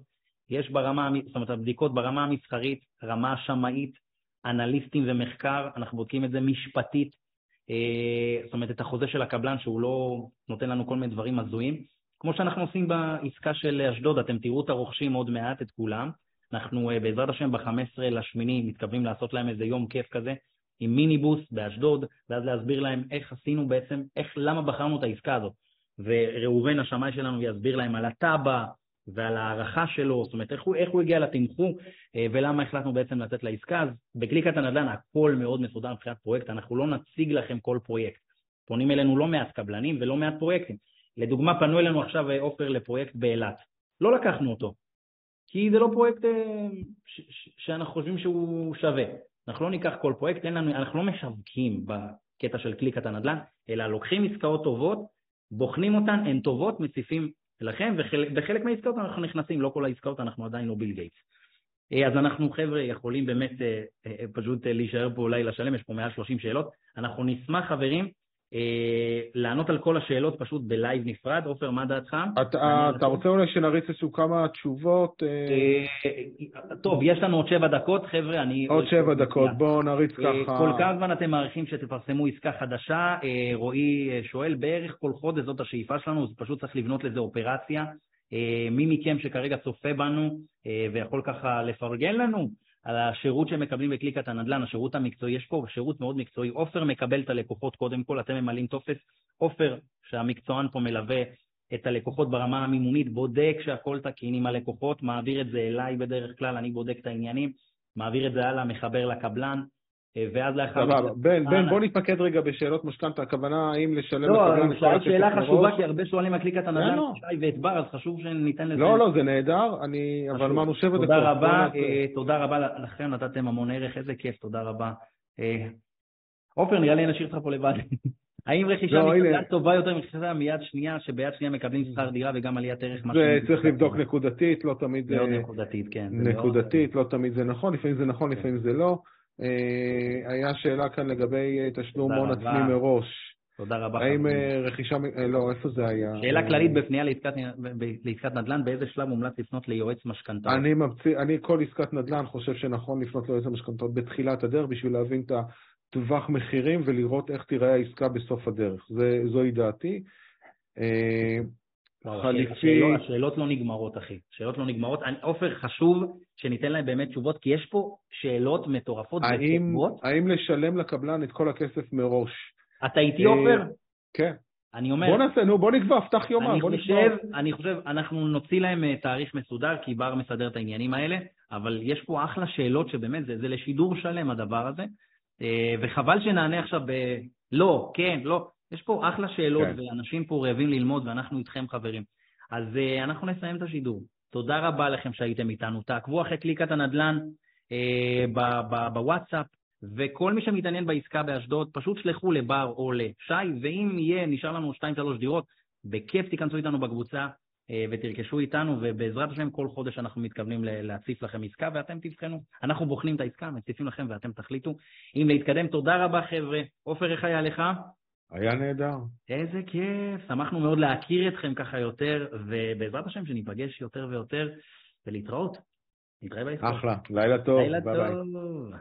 יש ברמה, זאת אומרת, הבדיקות ברמה המסחרית, רמה השמאית, אנליסטים ומחקר, אנחנו בודקים את זה משפטית, אה, זאת אומרת, את החוזה של הקבלן, שהוא לא נותן לנו כל מיני דברים הזויים. כמו שאנחנו עושים בעסקה של אשדוד, אתם תראו את הרוכשים עוד מעט, את כולם. אנחנו בעזרת השם ב-15 לשמיני מתכוונים לעשות להם איזה יום כיף כזה, עם מיניבוס באשדוד, ואז להסביר להם איך עשינו בעצם, איך, למה בחרנו את העסקה הזאת. וראובן, השמאי שלנו, יסביר להם על התב"ע ועל ההערכה שלו, זאת אומרת, איך הוא, איך הוא הגיע לתמחור אה, ולמה החלטנו בעצם לצאת לעסקה. אז בקליקת הנדל"ן הכל מאוד מסודר מבחינת פרויקט, אנחנו לא נציג לכם כל פרויקט. פונים אלינו לא מעט קבלנים ולא מעט פרויקטים. לדוגמה, פנו אלינו עכשיו אה, עופר לפרויקט באילת. לא לקחנו אותו, כי זה לא פרויקט אה, ש- ש- שאנחנו חושבים שהוא שווה. אנחנו לא ניקח כל פרויקט, לנו, אנחנו לא משווקים בקטע של קליקת הנדל"ן, אלא לוקחים עסקאות טובות, בוחנים אותן, הן טובות, מציפים לכם, וחלק, מהעסקאות אנחנו נכנסים, לא כל העסקאות, אנחנו עדיין לא ביל גייטס. אה, אז אנחנו חבר'ה יכולים באמת אה, אה, פשוט להישאר פה לילה שלם, יש פה מעל 30 שאלות. אנחנו נשמח חברים לענות על כל השאלות פשוט בלייב נפרד. עופר, מה דעתך? אתה, רוצה אולי שנריץ איזשהו כמה תשובות? אה, אה, טוב, יש לנו עוד שבע דקות, חבר'ה, אני... עוד שבע דקות, בואו נריץ אה, ככה. כל כמה זמן אתם מעריכים שתפרסמו עסקה חדשה? אה, רועי אה, שואל, בערך כל חודש זאת השאיפה שלנו, זה פשוט צריך לבנות לזה אופרציה. אה, מי מכם שכרגע צופה בנו אה, ויכול ככה לפרגן לנו על השירות שהם מקבלים בקליקת הנדל"ן, השירות המקצועי, יש פה שירות מאוד מקצועי. עופר מקבל את הלקוחות קודם כל, אתם ממלאים טופס. עופר, שהמקצוען פה מלווה את הלקוחות ברמה המימונית, בודק שהכל תקין עם הלקוחות, מעביר את זה אליי בדרך כלל, אני בודק את העניינים, מעביר את זה הלאה, מחבר לקבלן, ואז לאחר סבבה. בן, בן, הלאה. בוא נתמקד רגע בשאלות משכנתה, הכוונה האם לשלם לא, אבל כל שאלת שאלה? חשובה, כי הרבה שואלים על קליקת הנדל"ן, לא. שי ואת בר, אז חשוב שניתן לזה. לא, לא, זה נהדר, אני, אבל. אמרנו שבע דקות. תודה רבה. אה, תודה רבה לכם, נתתם המון ערך, איזה כיף, תודה רבה. אה, עופר, נראה לי נשאיר אותך פה לבד. האם רכישה לא, הנה. טובה יותר מרכישה מיד שנייה, שביד שנייה מקבלים שכר דירה וגם עליית ערך? מה זה צריך לבדוק נקודתית, לא תמיד מאוד זה נקודתית, כן. מאוד- נקודתית, לא תמיד זה נכון, לפעמים זה נכון, לפעמים זה לא. אה, היה שאלה כאן לגבי אה, תשלום הון. עצמי מראש. תודה רבה. האם. אה, רכישה, לא, איפה זה היה? שאלה כללית בפנייה לעסקת, נדל"ן, באיזה שלב מומלץ לפנות ליועץ משכנתאות? אני ממציא, אני כל עסקת נדל"ן חושב שנכון לפנות ליועץ המשכנתאות בתחילת הדרך בשביל להבין את הטווח מחירים ולראות איך תיראה העסקה בסוף הדרך. זה, זוהי דעתי. אה, חליפי- השאלות, השאלות לא נגמרות, אחי. השאלות לא נגמרות. אני- עופר, חשוב שניתן להם באמת תשובות, כי יש פה שאלות מטורפות האם, וטובות. האם לשלם לקבלן את כל הכסף מראש? אתה איתי, אה, עופר? כן. אני אומר, בוא נעשה, נו, בוא נקבע, פתח יומן, אני בוא חושב, נקבע. אני חושב, אנחנו נוציא להם אה, תאריך מסודר, כי בר מסדר את העניינים האלה, אבל יש פה אחלה שאלות שבאמת, זה, זה לשידור שלם הדבר הזה, אה, וחבל שנענה עכשיו ב... לא, כן, לא. יש פה אחלה שאלות, כן. ואנשים פה רעבים ללמוד, ואנחנו איתכם חברים. אז אה, אנחנו נסיים את השידור. תודה רבה לכם שהייתם איתנו. תעקבו אחרי קליקת הנדל"ן ב- בוואטסאפ, וכל מי שמתעניין בעסקה באשדוד, פשוט שלחו לבר או לשי, ואם יהיה, נשאר לנו 2-3 דירות, בכיף תיכנסו איתנו בקבוצה, ותרכשו איתנו, ובעזרת השם כל חודש אנחנו מתכוונים להציף לכם עסקה ואתם תבחנו. אנחנו בוחנים את העסקה, מציפים לכם ואתם תחליטו אם להתקדם. תודה רבה חבר'ה. עופר, איך היה לך? היה נהדר. איזה כיף, שמחנו מאוד להכיר אתכם ככה יותר, ובעזרת השם שניפגש יותר ויותר, ולהתראות. נתראה בעסקה. אחלה, לילה טוב. לילה טוב.